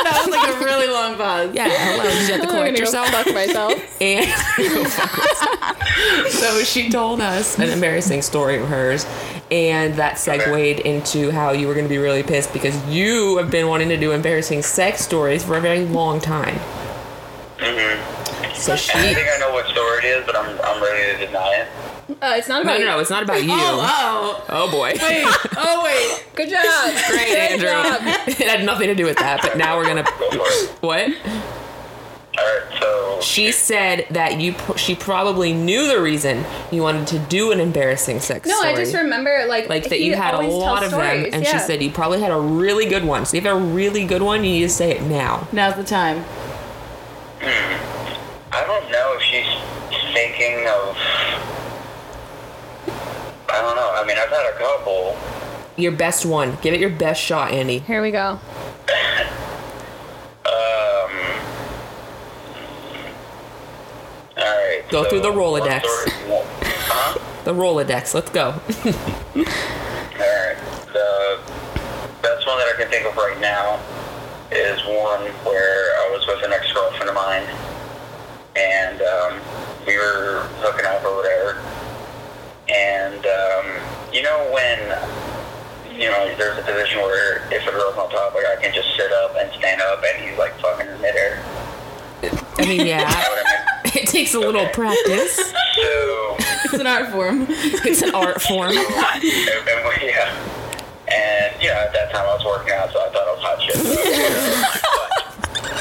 That was like a really long pause.
Yeah, hello. Did you have to
I'm
correct
gonna go
yourself?
fuck myself.
And so she told us an embarrassing story of hers, and that segued into how you were going to be really pissed because you have been wanting to do embarrassing sex stories for a very long time. Mm-hmm. So she.
And I think I know what story it is, but I'm, I'm ready to deny it.
Uh, it's not
No,
about
no, no, it's not about you.
Oh,
Oh boy.
oh. oh, wait.
Good job.
Great,
Good
Andrew.
job.
it had nothing to do with that, but now we're gonna.
Go for it.
What?
Alright, so.
She said that you. She probably knew the reason you wanted to do an embarrassing sex
No,
story.
I just remember like
like that you had a lot
tells
of them,
stories,
and she said you probably had a really good one. So if you have a really good one, you need to say it now.
Now's the time. Hmm.
I don't know if she's thinking of. I don't know. I mean, I've had a couple.
Your best one. Give it your best shot, Andy.
Here we go.
Um. Alright.
Go through the
one
Rolodex.
story- Huh?
The Rolodex. Let's go.
Alright. The best one that I can think of right now is one where I was with an ex girlfriend of mine and um, we were hooking up or whatever. And um, you know when you know there's a position where if a girl's on top, like I can just sit up and stand up and he's like fucking in midair.
I mean,
You know
yeah,
what I mean?
it takes a little practice.
So
It's an art form.
It's an art form.
and yeah. And you know, at that time I was working out, so I thought I was hot shit.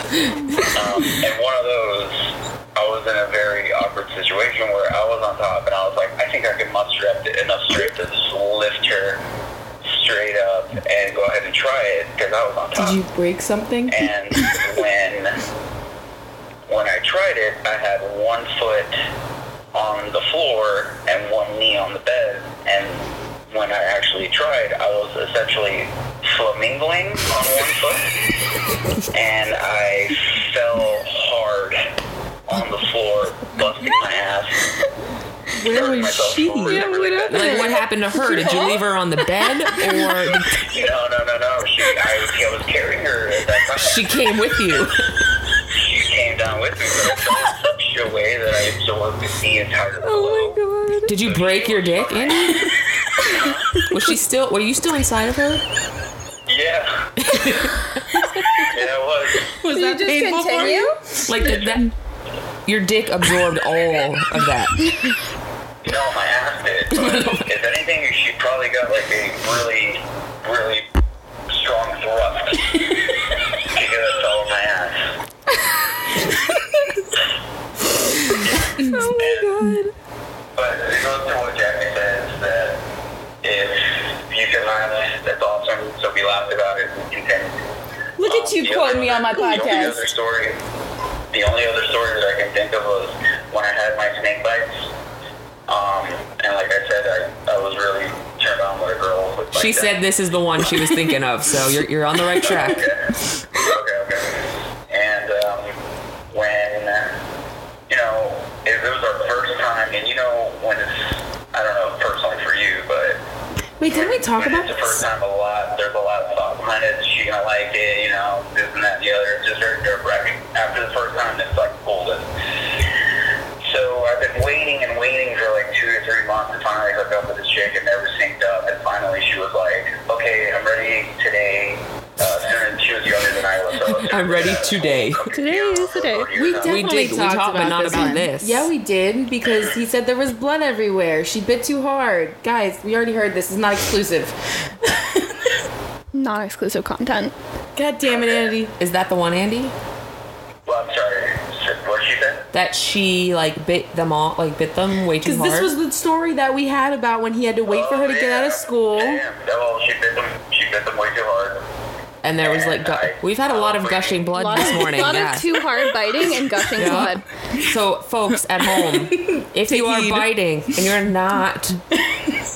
um, and one of those, I was in a very awkward situation where I was on top, and I was like, I think I can muster up enough strength to just lift her straight up and go ahead and try it because I was on top.
Did you break something?
And when when I tried it, I had one foot on the floor and one knee on the bed. And when I actually tried, I was essentially flamingling on one foot, and I fell hard on the floor, busting my ass.
Where was
myself
she?
really,
Yeah,
really
what
bad.
Like, what happened to her? Did you leave her on the bed, or
No, no, no, no. She, I, was- I was carrying her at that time.
she came with you?
she came down with me, but I fell in such a way that I absorbed the entire blow.
Oh my god.
Did you break your dick, Andy? Was she still? Were you still inside of her?
Yeah. yeah, it was.
Was
Did you
that
just
painful for you?
Like did that? Your dick absorbed all of that.
No, my ass did. But if anything, she probably got like a really, really strong thrust because it fell on my ass.
Oh my god.
But it goes to what Jackie says that if you can learn this, that's awesome. So we laughed about it and continued.
Look at you
um,
quoting me on my
The only
podcast.
other story, the only other story that I can think of was when I had my snake bites. Um, and like I said, I, I was really turned on with a girl. With
She
like that.
said this is the one she was thinking of, so you're you're on the right track.
Okay, okay, okay. And um, when you know, it, it was our first time, and you know when it's I don't know personally for you, but
Wait, didn't we talk about
it's the first time a lot. There's a lot of thought behind it. She gonna like it? You know, this and that and the other. It's just very nerve wracking. After the first time, it's like golden. So I've been waiting and waiting for like two or three months to finally hook up with this chick and never synced up. And finally, she was like, "Okay, I'm ready today." Uh, she was younger than I was. So
I'm ready today.
Today is the day.
We definitely
did- we
talked,
talked,
about
not
this
about this.
Yeah, we did because he said there was blood everywhere. She bit too hard. Guys, we already heard this. It's not exclusive.
Non-exclusive content.
God damn it, Andy.
Is that the one, Andy?
Well, I'm sorry. What did she say?
That she like bit them all, like bit them way too hard.
Because
hard.
this was the story that we had about when he had to wait for her to get out of school.
Damn. Well, she bit them. She bit them way too hard.
and there was like, gu- we've had a lot of gushing blood
lot
this
of,
morning.
lot
yeah.
of too hard biting and gushing
Yeah.
blood.
So, folks at home, if you are
heed.
biting and you're not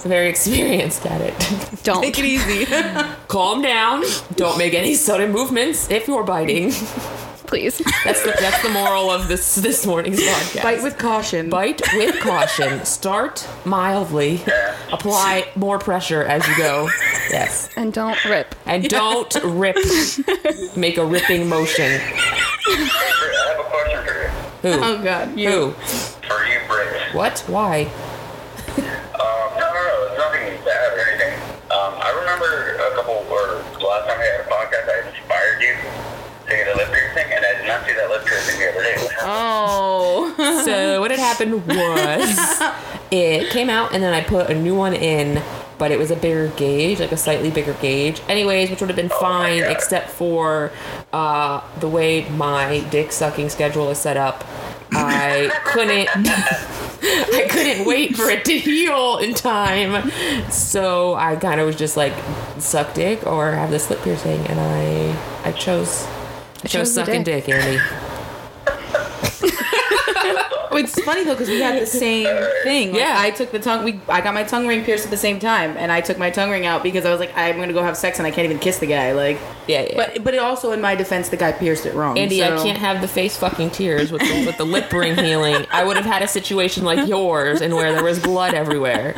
very experienced at it,
Don't.
Take it easy.
calm down. Don't make any sudden movements if you're biting.
Please.
That's the, that's the moral of this this morning's podcast.
Bite with caution.
Bite with caution. Start mildly. Apply more pressure as you go. Yes.
And don't rip.
And don't rip. Make a ripping motion.
I have a question for you.
Who?
Oh god. You.
Who?
For you, Britt.
What? Why?
Um, no, no, no, it's nothing bad or anything. Um, I remember a couple, or the last time we had a podcast, I inspired you to get a lip piercing, and I did not see that lip piercing the other day. What happened?
Oh.
So what had happened was it came out and then I put a new one in, but it was a bigger gauge, like a slightly bigger gauge. Anyways, which would have been fine except for uh, the way my dick sucking schedule is set up. I couldn't I couldn't wait for it to heal in time. So I kind of was just like suck dick or have this lip piercing and I I chose I chose
chose the
sucking dick, Andy.
It's funny though because we had the same thing. Like,
Yeah.
I took the tongue. We I got my tongue ring pierced at the same time, and I took my tongue ring out because I was like, I'm gonna go have sex and I can't even kiss the guy. Like,
Yeah, yeah.
but but it also in my defense, the guy pierced it wrong.
Andy, I can't have the face fucking tears with the, with the lip ring healing. I would have had a situation like yours and where there was blood everywhere.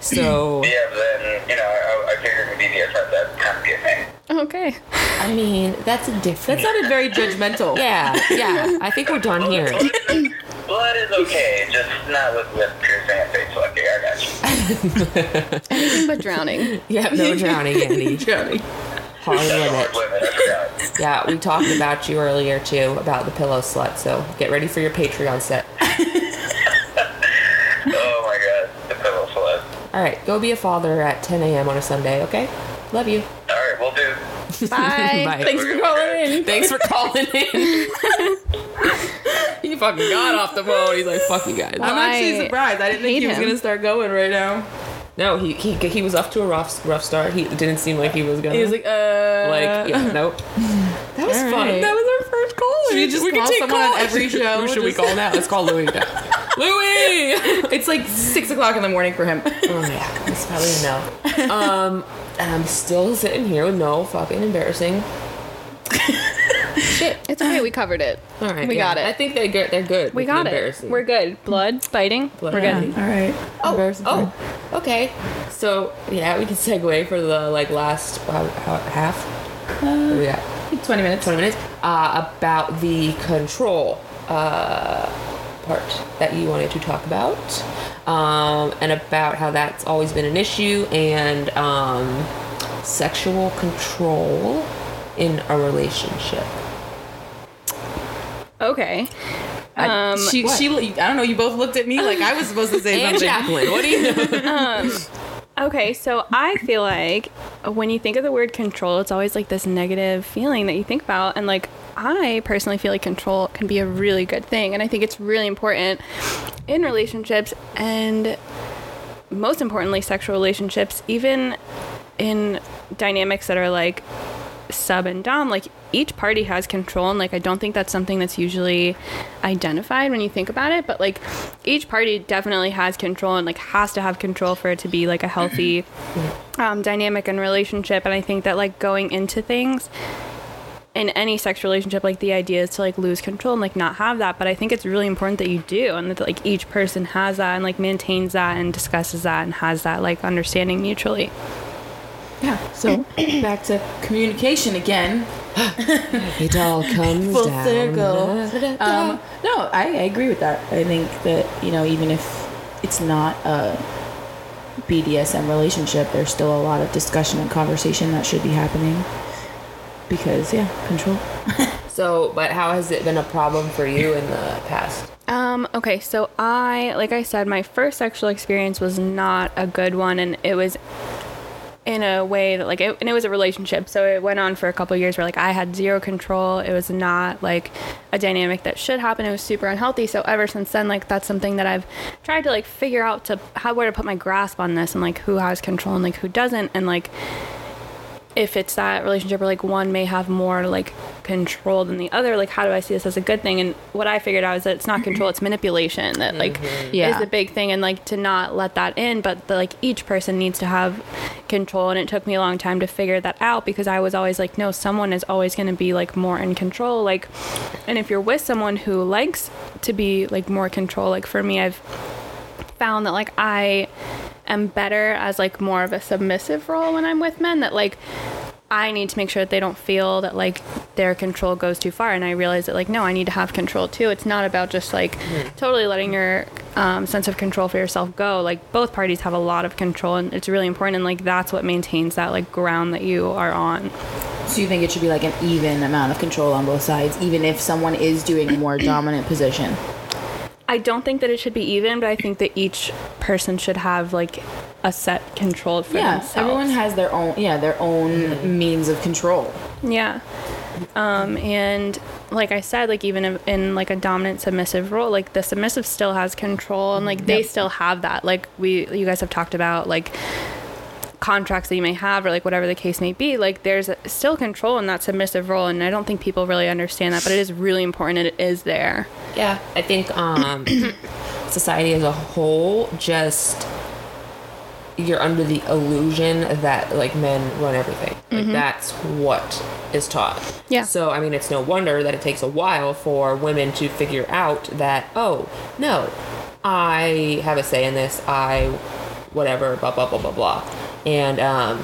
So,
Yeah, but then, you know, I, I figured in BDSM that kind of be a thing.
Okay.
I mean, that's a different.
That sounded very judgmental.
yeah, yeah. I think we're done here.
Blood is okay, just not with lip piercing and face fucking. I got you.
Anything but drowning.
Yeah, no drowning, Andy.
Drowning.
Hard limit.
limit,
Yeah, we talked about you earlier too about the pillow slut. So get ready for your Patreon set.
Oh my god, the pillow slut.
All right, go be a father at 10 a.m. on a Sunday. Okay, love you.
Alright, we'll do.
Bye.
Bye.
Thanks for calling in.
Thanks for calling in. He fucking got off the phone. He's like, "Fuck you guys."
I'm actually surprised. I didn't think
hate
he was
him.
gonna start going right now.
No, he he he was off to a rough rough start. He didn't seem like he was gonna.
He was like, uh,
like yeah, nope. That was
All
fun.
right.
That was our first call.
Should we just
can
call
take
someone on every show?
Who should we call now? Let's call Louis. now. Louis.
it's like six o'clock in the morning for him.
Oh yeah, that's probably a no. Um, and I'm still sitting here with no fucking embarrassing. Shit.
It's okay. We covered it.
All right,
We
yeah.
got it.
I think they get they're good.
We got it. We're good. Blood, biting.
Blood.
We're
Yeah.
good.
All right.
Oh,
Embarrassing
oh, okay. So yeah, we can segue for the like last uh, half. What do we got?
for Twenty minutes.
20 minutes uh, about the control uh, part that you wanted to talk about um, and about how that's always been an issue and um, sexual control in a relationship
Okay.
I,
Um,
she, she, I don't know. You both looked at me like I was supposed to say
and
something.
jacqueline what do you
Okay, so I feel like when you think of the word control, it's always like this negative feeling that you think about. And like, I personally feel like control can be a really good thing. And I think it's really important in relationships and most importantly, sexual relationships, even in dynamics that are like sub and dom, like each party has control. And like, I don't think that's something that's usually identified when you think about it. But like, each party definitely has control and like has to have control for it to be like a healthy um, dynamic and relationship. And I think that like going into things, in any sex relationship like the idea is to like lose control and like not have that but i think it's really important that you do and that like each person has that and like maintains that and discusses that and has that like understanding mutually
Yeah. So back to communication again.
it all comes
Full
down
circle. Um, no, I, I agree with that. I think that you know even if it's not a BDSM relationship, there's still a lot of discussion and conversation that should be happening. Because yeah, control.
so but how has it been a problem for you in the past
Um, okay, so I, like I said, my first sexual experience was not a good one, and it was in a way that like it, and it was a relationship so it went on for a couple years where like i had zero control. It was not like a dynamic that should happen. It was super unhealthy. So ever since then like that's something that i've tried to like figure out to how where to put my grasp on this and like who has control and like who doesn't. And like if it's that relationship where like one may have more like control than the other like how do i see this as a good thing? And what i figured out is that it's not control it's manipulation that like mm-hmm.
Yeah.
is the big thing and like to not let that in but the, like each person needs to have control. And it took me a long time to figure that out because i was always like no someone is always going to be like more in control. Like and if you're with someone who likes to be like more control like for me i've found that like I am better as like more of a submissive role when I'm with men that like I need to make sure that they don't feel that like their control goes too far. And I realize that like no I need to have control too. It's not about just like totally letting your um, sense of control for yourself go. Like both parties have a lot of control and it's really important and like that's what maintains that like ground that you are on.
So you think it should be like an even amount of control on both sides, even if someone is doing a more dominant position?
I don't think that it should be even but I think that each person should have like a set control for
Yeah,
themselves
everyone has their own yeah their own means of control.
Yeah. Um, and like I said, like even in, in like a dominant submissive role, like the submissive still has control and like they still have that. Like we, you guys have talked about like contracts that you may have or like whatever the case may be. Like there's still control in that submissive role, and I don't think people really understand that, but it is really important and it is there.
Yeah, I think um, society as a whole just you're under the illusion that like men run everything. Like that's what is taught.
Yeah.
So I mean, it's no wonder that it takes a while for women to figure out that oh no, I have a say in this. I whatever blah blah blah blah blah, and um,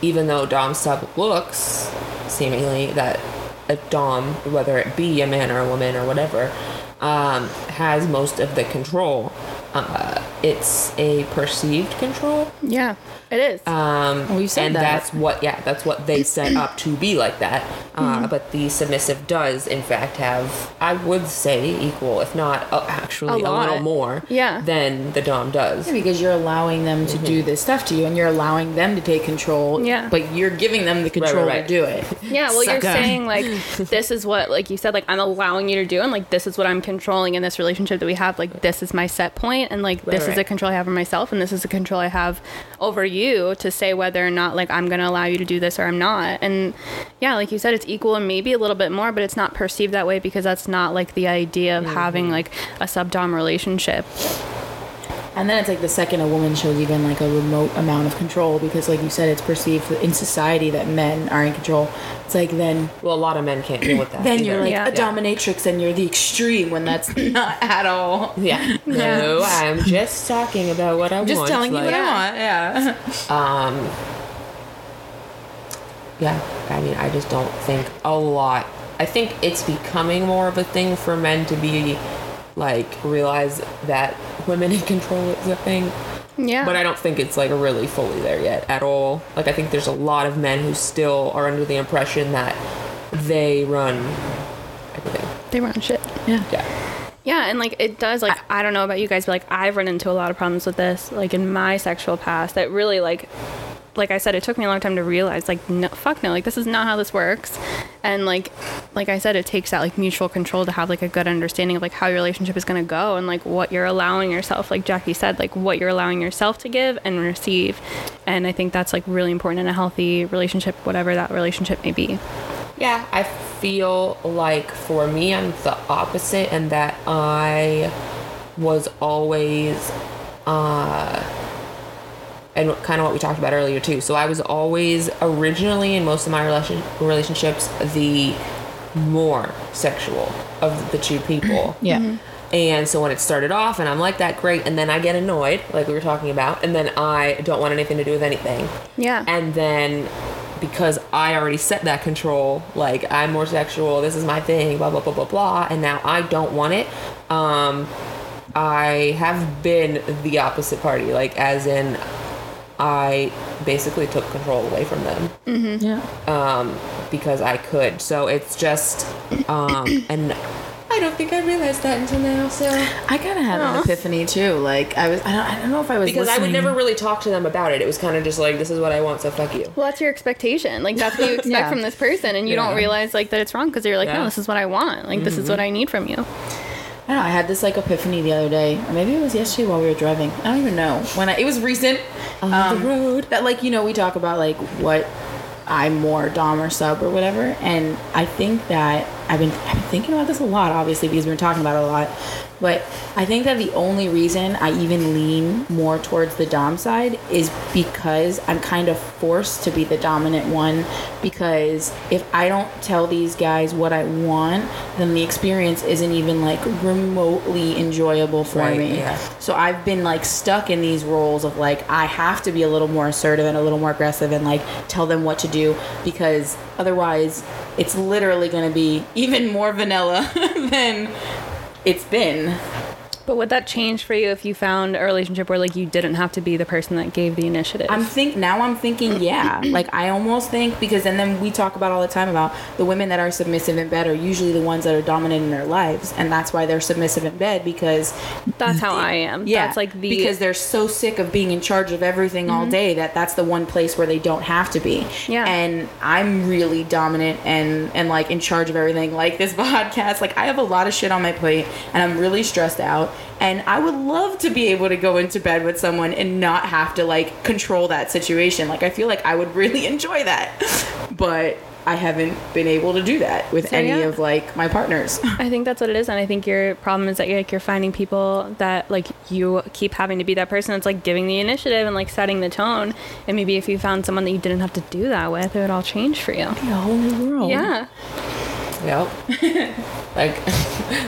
even though dom sub looks seemingly that a dom, whether it be a man or a woman or whatever, um, has most of the control. Uh, it's a perceived control,
Yeah, it is.
um,
Well, you said
and
that.
that's what yeah, that's what they set up to be like that.
Mm-hmm.
Uh, but the submissive does, in fact, have I would say equal, if not uh, actually
A
a, little more,
Yeah.
than the dom does.
Yeah, because you're allowing them to
Mm-hmm.
do this stuff to you, and you're allowing them to take control.
Yeah.
but you're giving them the control
right.
to do it.
Yeah, well, you're saying like this is what, like you said, like I'm allowing you to do, and like this is what I'm controlling in this relationship that we have. Like this is my set point, and like this is a control I have over myself, and this is a control I have over you to say whether or not like I'm gonna allow you to do this or I'm not. And yeah, like you said, it's equal and maybe a little bit more, but it's not perceived that way because that's not like the idea of mm-hmm. having like a subdom relationship.
And then it's like the second a woman shows even like a remote amount of control, because like you said, it's perceived in society that men are in control. It's like then
Well, a lot of men can't deal with that.
then you're like
Yeah.
a dominatrix, and you're the extreme when that's not at all.
yeah. No, I'm just talking about what I
I'm just
want.
telling you what I want. Yeah.
Um, yeah, I mean, I just don't think a lot. I think it's becoming more of a thing for men to be like realize that women in control is a thing.
Yeah,
But I don't think it's like really fully there yet at all. Like I think there's a lot of men who still are under the impression that they run everything.
they run shit.
Yeah.
Yeah.
Yeah, and like it does like I, don't know about you guys, but like I've run into a lot of problems with this, like in my sexual past that really like like I said, it took me a long time to realize like no fuck no, like this is not how this works. And like like I said, it takes that like mutual control to have like a good understanding of like how your relationship is gonna go and like what you're allowing yourself, like Jackie said, like what you're allowing yourself to give and receive. And I think that's like really important in a healthy relationship, whatever that relationship may be.
Yeah, I feel like for me, I'm the opposite, and that I was always, uh, and kind of what we talked about earlier too. So I was always originally in most of my relation relationships the more sexual of the two people.
Yeah.
And so when it started off, and I'm like that, great, and then I get annoyed, like we were talking about, and then I don't want anything to do with anything.
Yeah.
And then because I already set that control, like I'm more sexual, this is my thing, blah blah blah blah blah, and now I don't want it. Um, I have been the opposite party, like as in I basically took control away from them
Yeah.
um, because I could. So it's just, um, and I don't think I realized that until now. So
I kind of had an epiphany too. Like I was, I don't, I don't know if I was
because I would never really talk to them about it. It was kind of just like this is what I want, so fuck you.
Well, that's your expectation. Like that's what you expect
Yeah.
from this person, and you
Yeah.
don't realize like that it's wrong because you're like,
Yeah.
no, this is what I want. Like this is what I need from you.
I don't know. I had this like epiphany the other day, or maybe it was yesterday while we were driving. I don't even know when. I, it was recent.
On
um,
the road.
That like you know we talk about like what I'm more dom or sub or whatever, and I think that I've been I've been thinking about this a lot, obviously because we've been talking about it a lot. But I think that the only reason I even lean more towards the dom side is because I'm kind of forced to be the dominant one. Because if I don't tell these guys what I want, then the experience isn't even like remotely enjoyable for
Right,
me.
yeah.
So I've been like stuck in these roles of like I have to be a little more assertive and a little more aggressive and like tell them what to do because otherwise it's literally going to be even more vanilla than it's been.
But would that change for you if you found a relationship where like you didn't have to be the person that gave the initiative?
I'm think now I'm thinking yeah like I almost think because and then we talk about all the time about the women that are submissive in bed are usually the ones that are dominant in their lives and that's why they're submissive in bed because
that's how I am.
Yeah,
that's like the
because they're so sick of being in charge of everything all mm-hmm. day that that's the one place where they don't have to be.
Yeah.
and I'm really dominant and and like in charge of everything. Like this podcast, like I have a lot of shit on my plate, and I'm really stressed out. And I would love to be able to go into bed with someone and not have to like control that situation. Like I feel like I would really enjoy that, but. I haven't been able to do that with
So,
any
yeah.
of like my partners.
I think that's what it is, and I think your problem is that you're, like you're finding people that like you keep having to be that person that's like giving the initiative and like setting the tone. And maybe if you found someone that you didn't have to do that with, it would all change for you.
a whole new world.
Yeah.
Yep. like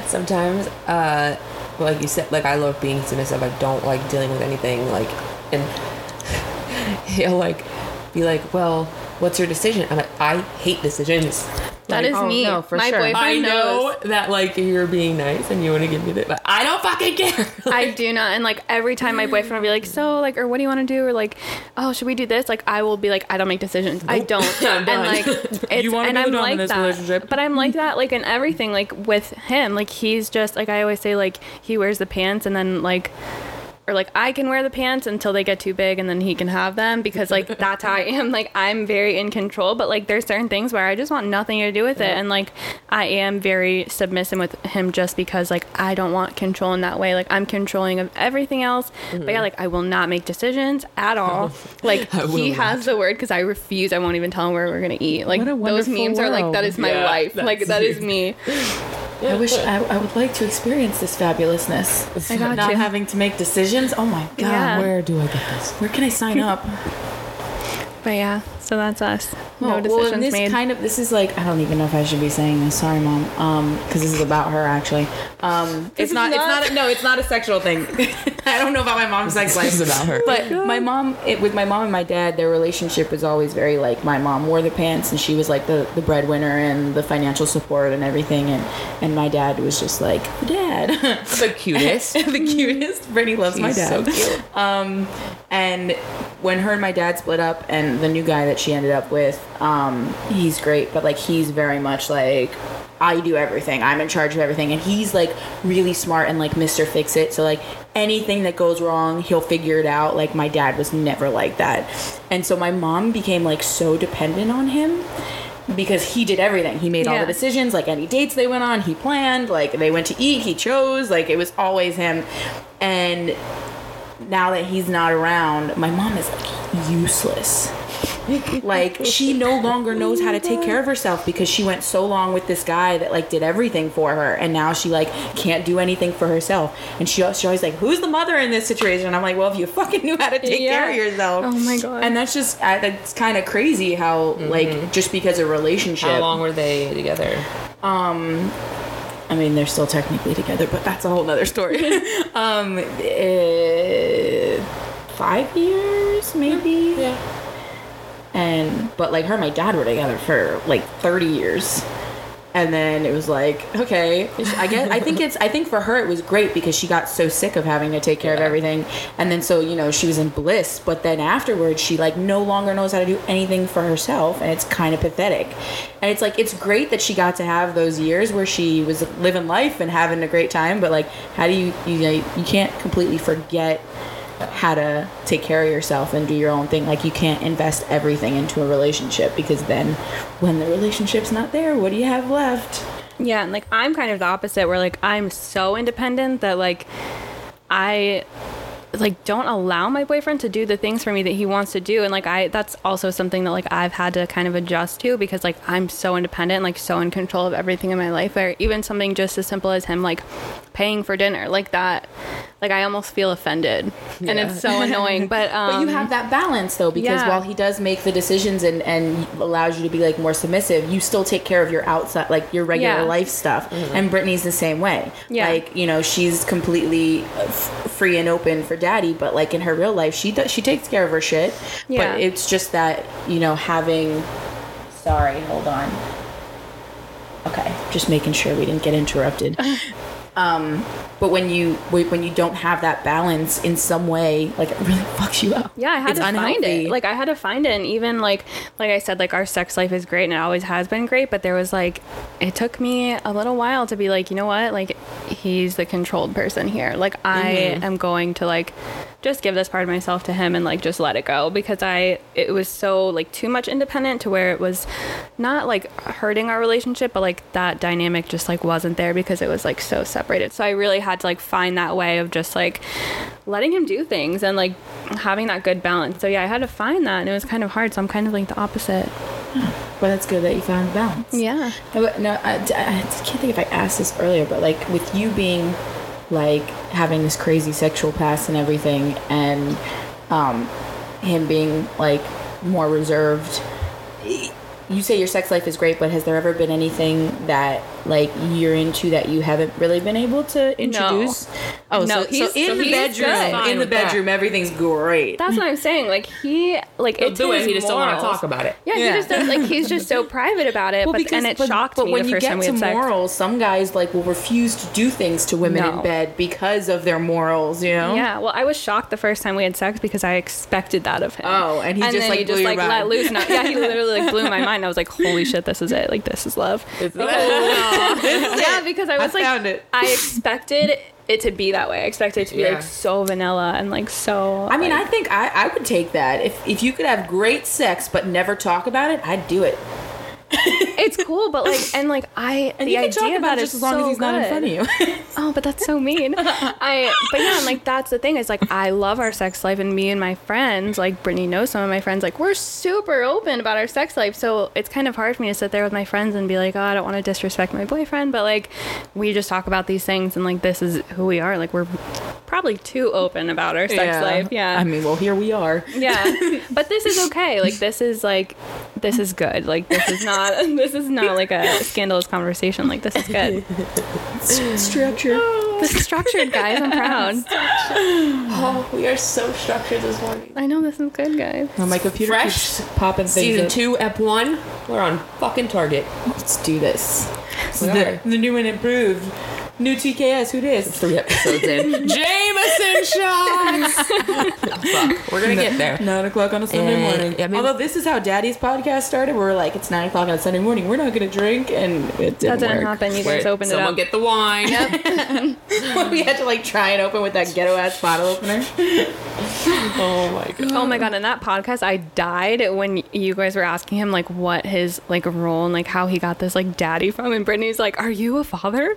sometimes, uh, like you said, like I love being submissive. I don't like dealing with anything. Like, and he'll like be like, "Well, what's your decision?" I'm like, "I hate decisions."
That
Like,
is
oh,
me.
no, for
My
sure.
boyfriend
I know
knows.
that like you're being nice and you want to give me that, but I don't fucking care.
I do not. And like every time my boyfriend will be like, so like, or what do you want to do? Or like, oh, should we do this? Like, I will be like, I don't make decisions. I don't.
I'm
and like, it's,
You wanna
and
be
I'm
dom in
like
this
that.
relationship.
But I'm like that, like in everything, like with him, like he's just like I always say, like he wears the pants and then like. Or like I can wear the pants until they get too big and then he can have them because like that's how I am. Like I'm very in control, but like there's certain things where I just want nothing to do with it. And like I am very submissive with him just because like I don't want control in that way. Like I'm controlling of everything else. But yeah, mm-hmm. like I will not make decisions at all. Like he
not.
has the word because I refuse. I won't even tell him where we're gonna eat. Like those
wonderful
memes are like that is my
Yeah,
life. Like
that's
that is
you.
me.
I wish I, I would like to experience this fabulousness.
I got
Not
you.
having to make decisions. Oh my god,
Yeah.
where
Where do I get this?
where can I sign up?
But yeah, so that's us. No
Oh,
decisions
well, this
made.
kind of this is like I don't even know if I should be saying this. Sorry, mom. Um, because this is about her actually. Um, it's
is
not. It's
not-
not. A, no, it's not a sexual thing. I don't know about my mom's sex life.
This is about her.
But my mom, it, with my mom and my dad, their relationship was always very like my mom wore the pants and she was like the, the breadwinner and the financial support and everything, and and my dad was just like the dad,
The cutest.
the cutest. Brittany loves my
He's
dad.
so cute.
Um, and when her and my dad split up, and the new guy that she ended up with, um, he's great, but like he's very much like I do everything. I'm in charge of everything, and he's like really smart and like Mr. Fix It. So like anything that goes wrong, he'll figure it out. Like my dad was never like that, and so my mom became like so dependent on him because he did everything. He made all the decisions, like any dates they went on, he planned, like they went to eat, he chose, like it was always him. And now that he's not around, my mom is like useless. like she no longer knows how to take care of herself because she went so long with this guy that like did everything for her and now she like can't do anything for herself and she, she always like who's the mother in this situation and i'm like well if you fucking knew how to take care of yourself
Oh my God.
and that's just that's kind of crazy how like mm-hmm. just because of relationship
How long were they together?
Um, I mean, they're still technically together, but that's a whole nother story. um, eh, five years, maybe.
Yeah.
And but like her and my dad were together for like thirty years, and then it was like, okay, I guess I think it's I think for her it was great because she got so sick of having to take care of everything, and then so you know she was in bliss, but then afterwards she like no longer knows how to do anything for herself, and it's kind of pathetic. And it's like it's great that she got to have those years where she was living life and having a great time, but like how do you you know, you can't completely forget how to take care of yourself and do your own thing. Like you can't invest everything into a relationship because then when the relationship's not there, what do you have left?
Yeah, and like I'm kind of the opposite where like I'm so independent that like I like don't allow my boyfriend to do the things for me that he wants to do and like I that's also something that like I've had to kind of adjust to because like I'm so independent like so in control of everything in my life where even something just as simple as him like paying for dinner like that like I almost feel offended and it's so annoying but um
But you have that balance though, because
yeah.
while he does make the decisions and, and allows you to be like more submissive, you still take care of your outside, like your regular
Yeah.
life stuff. And Brittany's the same way.
Yeah.
Like you know, she's completely uh, f- free and open for daddy, but like in her real life, she does she takes care of her shit.
Yeah.
But it's just that you know having. Sorry, hold on. Okay, just making sure we didn't get interrupted. um, but when you when you don't have that balance in some way, like it really fucks you up.
Yeah, I had
It's
to find it. Like I had to find it, and even like like I said, like our sex life is great, and it always has been great. But there was like, it took me a little while to be like, you know what, like he's the controlled person here. Like I am going to like just give this part of myself to him and like just let it go because I it was so like too much independent to where it was not like hurting our relationship, but like that dynamic just like wasn't there because it was like so separated. So I really had to like find that way of just like letting him do things and like having that good balance. So yeah, I had to find that and it was kind of hard. So I'm kind of like the opposite.
But that's good that you found balance.
Yeah.
No, no I, I can't think if I asked this earlier, but like with you being like having this crazy sexual past and everything, and um, him being like more reserved. You say your sex life is great, but has there ever been anything that like you're into that you haven't really been able to introduce? Oh,
No,
so, so
he's-
in
so
the
he's
bedroom,
good.
Fine
in the
with that.
bedroom, everything's great.
That's what I'm saying. Like he like
He'll
it's
do it.
his
He just don't want to talk about it.
Yeah,
Yeah.
he just doesn't. like he's just so private about it. but and it shocked
but
me
when
the
you
first
get
time we
to
had sex.
morals, some guys like will refuse to do things to women in bed because of their morals. You know?
Yeah, well, I was shocked the first time we had sex because I expected that of him.
Oh, and he just,
then
like,
he
blew
just like let loose. And I- yeah, he literally like blew my mind. I was like, holy shit, this is it. Like this is love. yeah, because I
I
was like,
found it.
I expected it to be that way. I expected it to be
Yeah.
like so vanilla and like so.
I mean,
like-
I think I, I would take that if if you could have great sex but never talk about it. I'd do it.
It's cool, but like, and like, I
And
the
you can
idea
talk about it just as long as
so
he's not in
good.
front of you.
Oh, but that's so mean. I but yeah, and like that's the thing is like I love our sex life and me and my friends, like Brittany knows some of my friends, like we're super open about our sex life. So it's kind of hard for me to sit there with my friends and be like, Oh, I don't want to disrespect my boyfriend, but like we just talk about these things and like this is who we are. Like we're probably too open about our sex life. Yeah.
I mean, well, here we are.
yeah. But this is okay. Like this is like this is good. Like this is not this is not like a scandalous conversation. Like this is good.
Structure. Oh.
This is structured, guys. I'm proud.
Oh, we are so structured this morning.
I know this is good, guys.
Oh, my computer
Fresh
keeps popping things.
Season
up.
two, Ep one. We're on fucking target.
Let's do this.
We
the, the new and improved. New TKS. Who this?
Three episodes in. Jameson shots. Fuck. We're gonna get there.
Nine o'clock on a Sunday
Eh,
morning.
I mean-
Although this is how Daddy's podcast started, we're like, it's nine o'clock on a Sunday morning. We're not gonna drink, and it didn't,
That didn't
work.
happen. You
Wait,
guys opened it
someone
up.
get the wine.
we had to like try and open with that ghetto ass bottle opener.
Oh my god.
Oh my god! In that podcast, I died when you guys were asking him like what his like role and like how he got this like daddy from, and Brittany's like, "Are you a father?"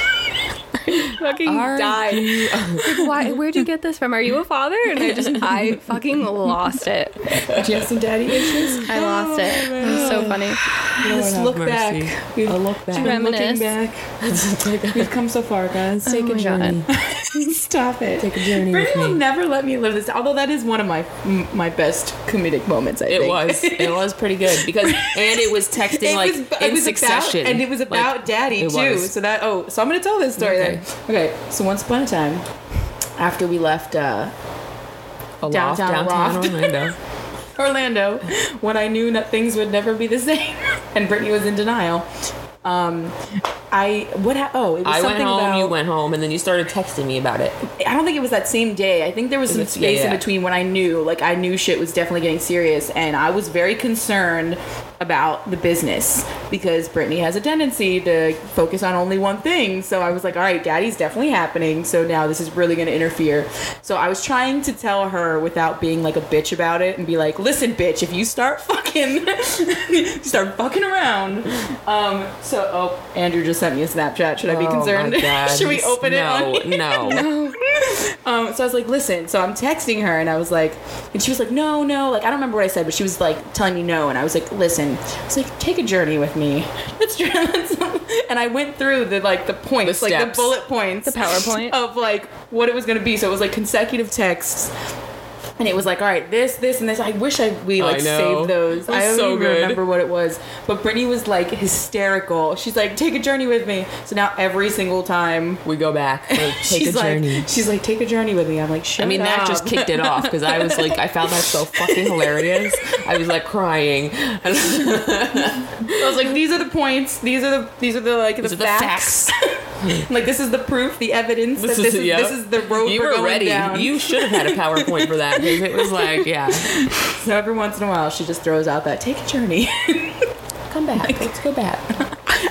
fucking
Are
died. Like, why? Where'd you get this from? Are you a father? And I just, I fucking lost it.
Do you have some daddy issues?
I lost it. Oh, it was so funny.
Let's look
mercy.
back. We've
A look back.
been looking
Reminisce.
back. We've come so far, guys.
Take oh, a shot.
Stop it.
Take a journey
Brittany will never let me live this. Although that is one of my my best comedic moments. I
It
think.
was. It was pretty good because and it was texting
It
like
was, it
in
was
succession,
about, and it was about
Like,
daddy too.
was.
So that oh, so I'm gonna tell this story
Okay.
Then. Okay, so once upon a time, after we left uh,
a loft
downtown
downtown. Orlando.
Orlando, when I knew that things would never be the same, and Brittany was in denial, Um, I what? Ha- oh, it was
I went home,
about.
you went home, and then you started texting me about it.
I don't think it was that same day. I think there was some space
yeah, yeah.
in between when I knew, like, I knew shit was definitely getting serious, and I was very concerned about the business because Brittany has a tendency to focus on only one thing. So I was like, all right, daddy's definitely happening. So now this is really going to interfere. So I was trying to tell her without being like a bitch about it and be like, listen, bitch, if you start fucking, you start fucking around. Um, so, oh, Andrew just sent me a Snapchat. Should I be
Oh,
concerned?
my God.
Should we open
no,
it? No,
No,
Um, so I was like, listen. So I'm texting her, and I was like, and she was like, no, no. Like I don't remember what I said, but she was like telling me no, and I was like, listen. I was like, take a journey with me. Let's try. Let's, and I went through the like the points,
The
like the bullet points,
The PowerPoint.
of like what it was gonna be. So it was like consecutive texts. And it was like, all right, this, this, and this. I wish I we like
I
saved those. I don't
so
even
good.
remember what it was. But Brittany was like hysterical. She's like, take a journey with me. So now every single time
we go back. Like, take a
like,
journey.
she's like, take a journey with me. I'm like,
I mean, that just kicked it off because I was like, I found that so fucking hilarious. I was like crying.
I was like, these are the points. These are the these are the like the,
These are the
facts. like this is the proof, the evidence that this is
yeah.
this is the road
You
we're
were
going
ready.
down.
You should have had a PowerPoint for that because it was like, yeah,
so every once in a while, she just throws out that take a journey.
come back. Let's go back.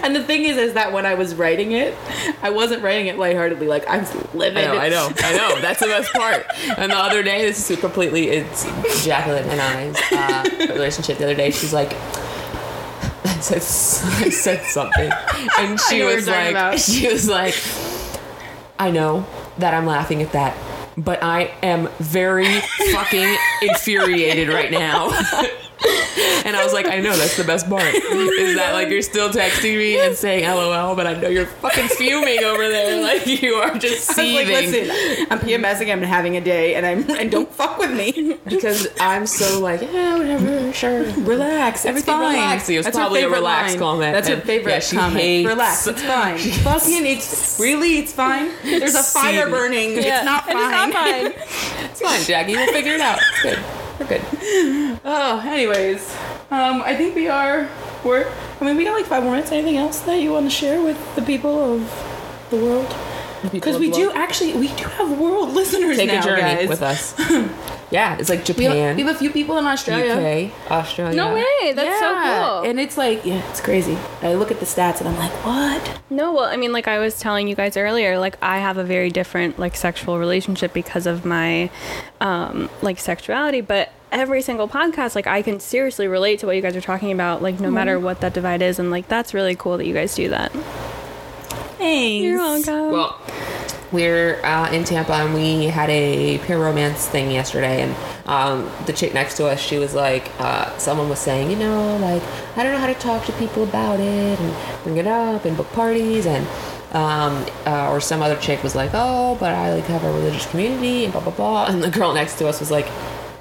and the thing is, is that when I was writing it, I wasn't writing it lightheartedly. Like I was living.
I know, I know, I know. That's the best part. And the other day, this is completely, it's Jacqueline and I's uh, relationship. The other day, she's like, I said, I said something, and she was like,
about.
she was like, I know that I'm laughing at that, but I am very fucking infuriated right now. And I was like, I know that's the best part. Is that like you're still texting me and saying LOL, but I know you're fucking fuming over there. Like you are just
I was like, listen, I'm PMSing. I'm having a day, and I'm and don't fuck with me.
because I'm so like, yeah, whatever, sure.
Relax,
Everything
fine.
relax. It was
That's
probably a relaxed
line.
comment,
That's her favorite
yeah, she
comment.
hates-
Relax, it's fine. Fucking, it's really, it's fine. There's a fire
Seething.
burning. It's not fine.
It's not fine.
It's fine, Jackie. We'll figure it out. Good. We're good.
Oh, anyways, um, I think we are. We're. I mean, we got like five more minutes. Anything else that you want to share with the people of the world? Because we do actually, we do have world listeners
take
now,
a journey
guys.
with us. Yeah, it's like
We have,
Japan,
we have a few people in Australia.
UK, Australia.
No way. That's so cool.
And it's like, yeah, it's crazy. I look at the stats and I'm like, what?
No, well, I mean, like I was telling you guys earlier, like I have a very different like sexual relationship because of my um like sexuality, but every single podcast like I can seriously relate to what you guys are talking about, like no matter what that divide is and like that's really cool that you guys do that.
Thanks.
You're welcome.
Well, we're uh, in Tampa and we had a Pure Romance thing yesterday, and um, the chick next to us, she was like, uh, someone was saying, you know, like I don't know how to talk to people about it and bring it up and book parties and. Um, uh, or some other chick was like, "Oh, but I like have a religious community and blah blah blah," and the girl next to us was like,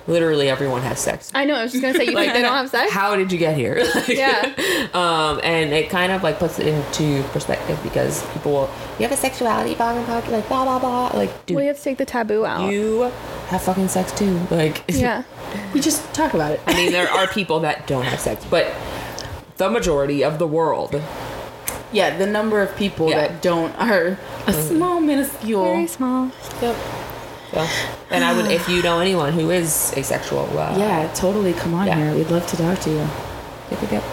"Literally, everyone has sex."
I know, I was just gonna say you think they don't have sex?
How did you get here? Like,
Yeah.
Um, and it kind of like puts it into perspective because people will, you have a sexuality, blah, blah, blah, like blah, blah, blah. Like, dude,
We have to take the taboo out.
you have fucking sex too. Like,
yeah.
We just talk about it.
I mean, there are people that don't have sex, but the majority of the world,
Yeah, the number of people
Yeah.
that don't are a small, minuscule.
Very small.
yep. So, and I would, if you know anyone who is asexual, uh,
Yeah, totally. Come on
Yeah.
here. We'd love to talk to you.
yep, yep, yep,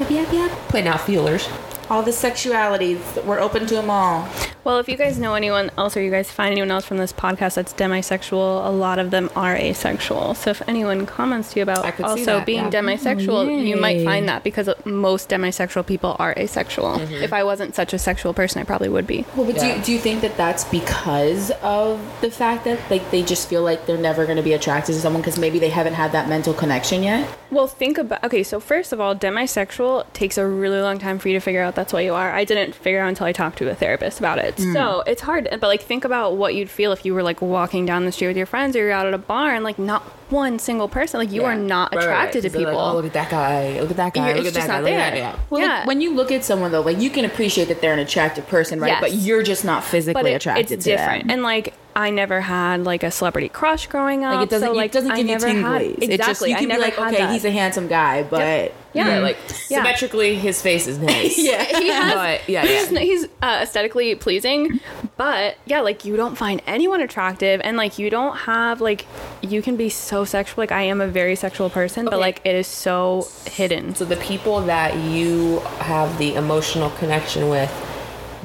yep, yep, yep. Putting out feelers.
All the sexualities, we're open to them all.
Well, if you guys know anyone else or you guys find anyone else from this podcast that's demisexual, a lot of them are asexual. So if anyone comments to you about
I could see
also
that,
being
yeah.
demisexual, you might find that because most demisexual people are asexual.
Mm-hmm.
If I wasn't such a sexual person, I probably would be.
Well, but do, you, do you think that that's because of the fact that like they just feel like they're never going to be attracted to someone because maybe they haven't had that mental connection yet?
Well, think about okay. So first of all, demisexual takes a really long time for you to figure out that's what you are. I didn't figure out until I talked to a therapist about it.
Mm.
So it's hard. But like, think about what you'd feel if you were like walking down the street with your friends or you're out at a bar and like not one single person, like you are not
Right,
attracted
right.
to people.
Like, oh, look at that guy. Look at that guy.
You're-
Look
it's
at that guy. Look at that. Yeah.
Well,
Yeah.
like, when you look at someone though, like you can appreciate that they're an attractive person, right?
Yes.
But you're just not physically
it-
attracted
it's
to
different.
them.
And like I never had like a celebrity crush growing up.
Like it doesn't,
so,
it
like
doesn't
I
give you
never had exactly.
It's just you
I
can be
never
like, okay,
that.
he's a handsome guy, but
Yeah.
like
Yeah.
symmetrically, his face is nice.
Yeah.
he has
But yeah,
he's,
yeah.
he's uh, aesthetically pleasing but yeah like you don't find anyone attractive and like you don't have like you can be so sexual like i am a very sexual person but like it is so hidden
So the people that you have the emotional connection with,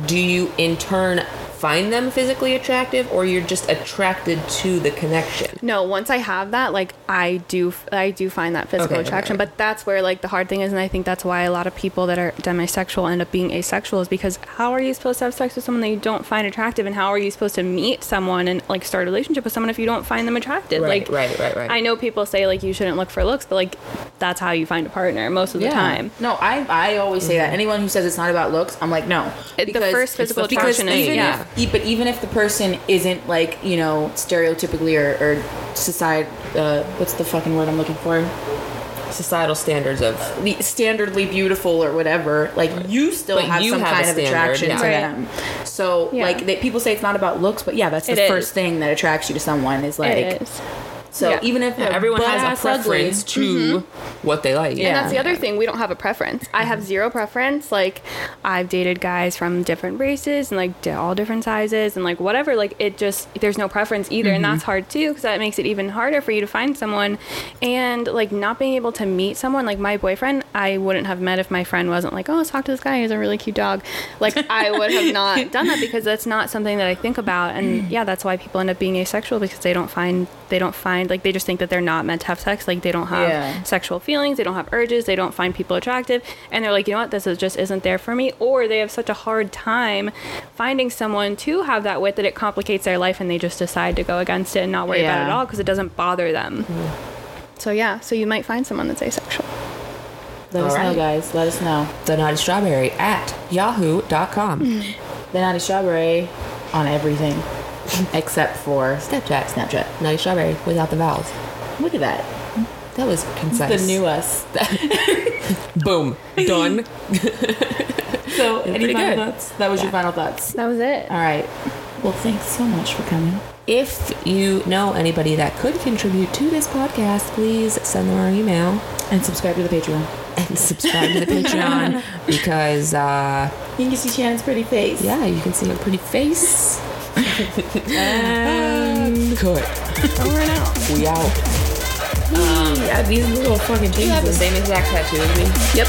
do you in turn find them physically attractive, or you're just attracted to the connection?
no once i have that like i do i do find that physical
Okay, okay,
attraction
okay.
but that's where like the hard thing is and i think that's why a lot of people that are demisexual end up being asexual is because how are you supposed to have sex with someone that you don't find attractive and how are you supposed to meet someone and like start a relationship with someone if you don't find them attractive
Right,
like
right, right, right.
i know people say like you shouldn't look for looks but like that's how you find a partner most of the time
No, I I always say that. Mm-hmm. Anyone who says it's not about looks, I'm like, no.
It- the first physical attraction is-
even
yeah.
If, but even if the person isn't like you know stereotypically or, or society, uh, what's the fucking word I'm looking for?
Societal standards of
The standardly beautiful or whatever. Like you still
But
have
you
some
have
kind of
standard,
attraction
yeah.
to
Right.
them. So
Yeah.
like they, people say it's not about looks, but yeah, that's the
It is.
first thing that attracts you to someone is like.
it is
So
Yeah.
even if
Yeah, everyone has a
butt-ass ugly-
preference to mm-hmm. what they like.
Yeah.
And that's the other thing. We don't have a preference. I have mm-hmm. zero preference. Like, I've dated guys from different races and like all different sizes and like whatever. Like, it just, there's no preference either. And that's mm-hmm. hard too because that makes it even harder for you to find someone. And like, not being able to meet someone, like my boyfriend, I wouldn't have met if my friend wasn't like, oh, let's talk to this guy. He's a really cute dog. Like, I would have not done that because that's not something that I think about. And mm. yeah, that's why people end up being asexual because they don't find, they don't find, like, they just think that they're not meant to have sex. Like, they don't have
Yeah.
sexual feelings, they don't have urges, they don't find people attractive, and they're like, you know what, this is just isn't there for me, or they have such a hard time finding someone to have that with that it complicates their life and they just decide to go against it and not worry about it at all because it doesn't bother them. Mm-hmm. So yeah, so you might find someone that's asexual.
Let us
All
know, guys. Let us know.
The Naughty Strawberry at yahoo.com. Mm-hmm.
The Naughty Strawberry on everything except for
Snapchat.
Snapchat.
Naughty Strawberry without the vowels.
Look at that.
That was concise.
The new us.
Boom. Done.
So, any final
good.
thoughts? That was your final thoughts.
That was it.
All right. Well, thanks so much for coming.
If you know anybody that could contribute to this podcast, please send them our email
And subscribe to the Patreon.
and subscribe to the Patreon because, uh,
You can see Shannon's pretty face.
yeah, you can see her pretty face. And cut.
Over and out.
We out.
Um, yeah, these little fucking
You have the same exact tattoo as me.
Yep.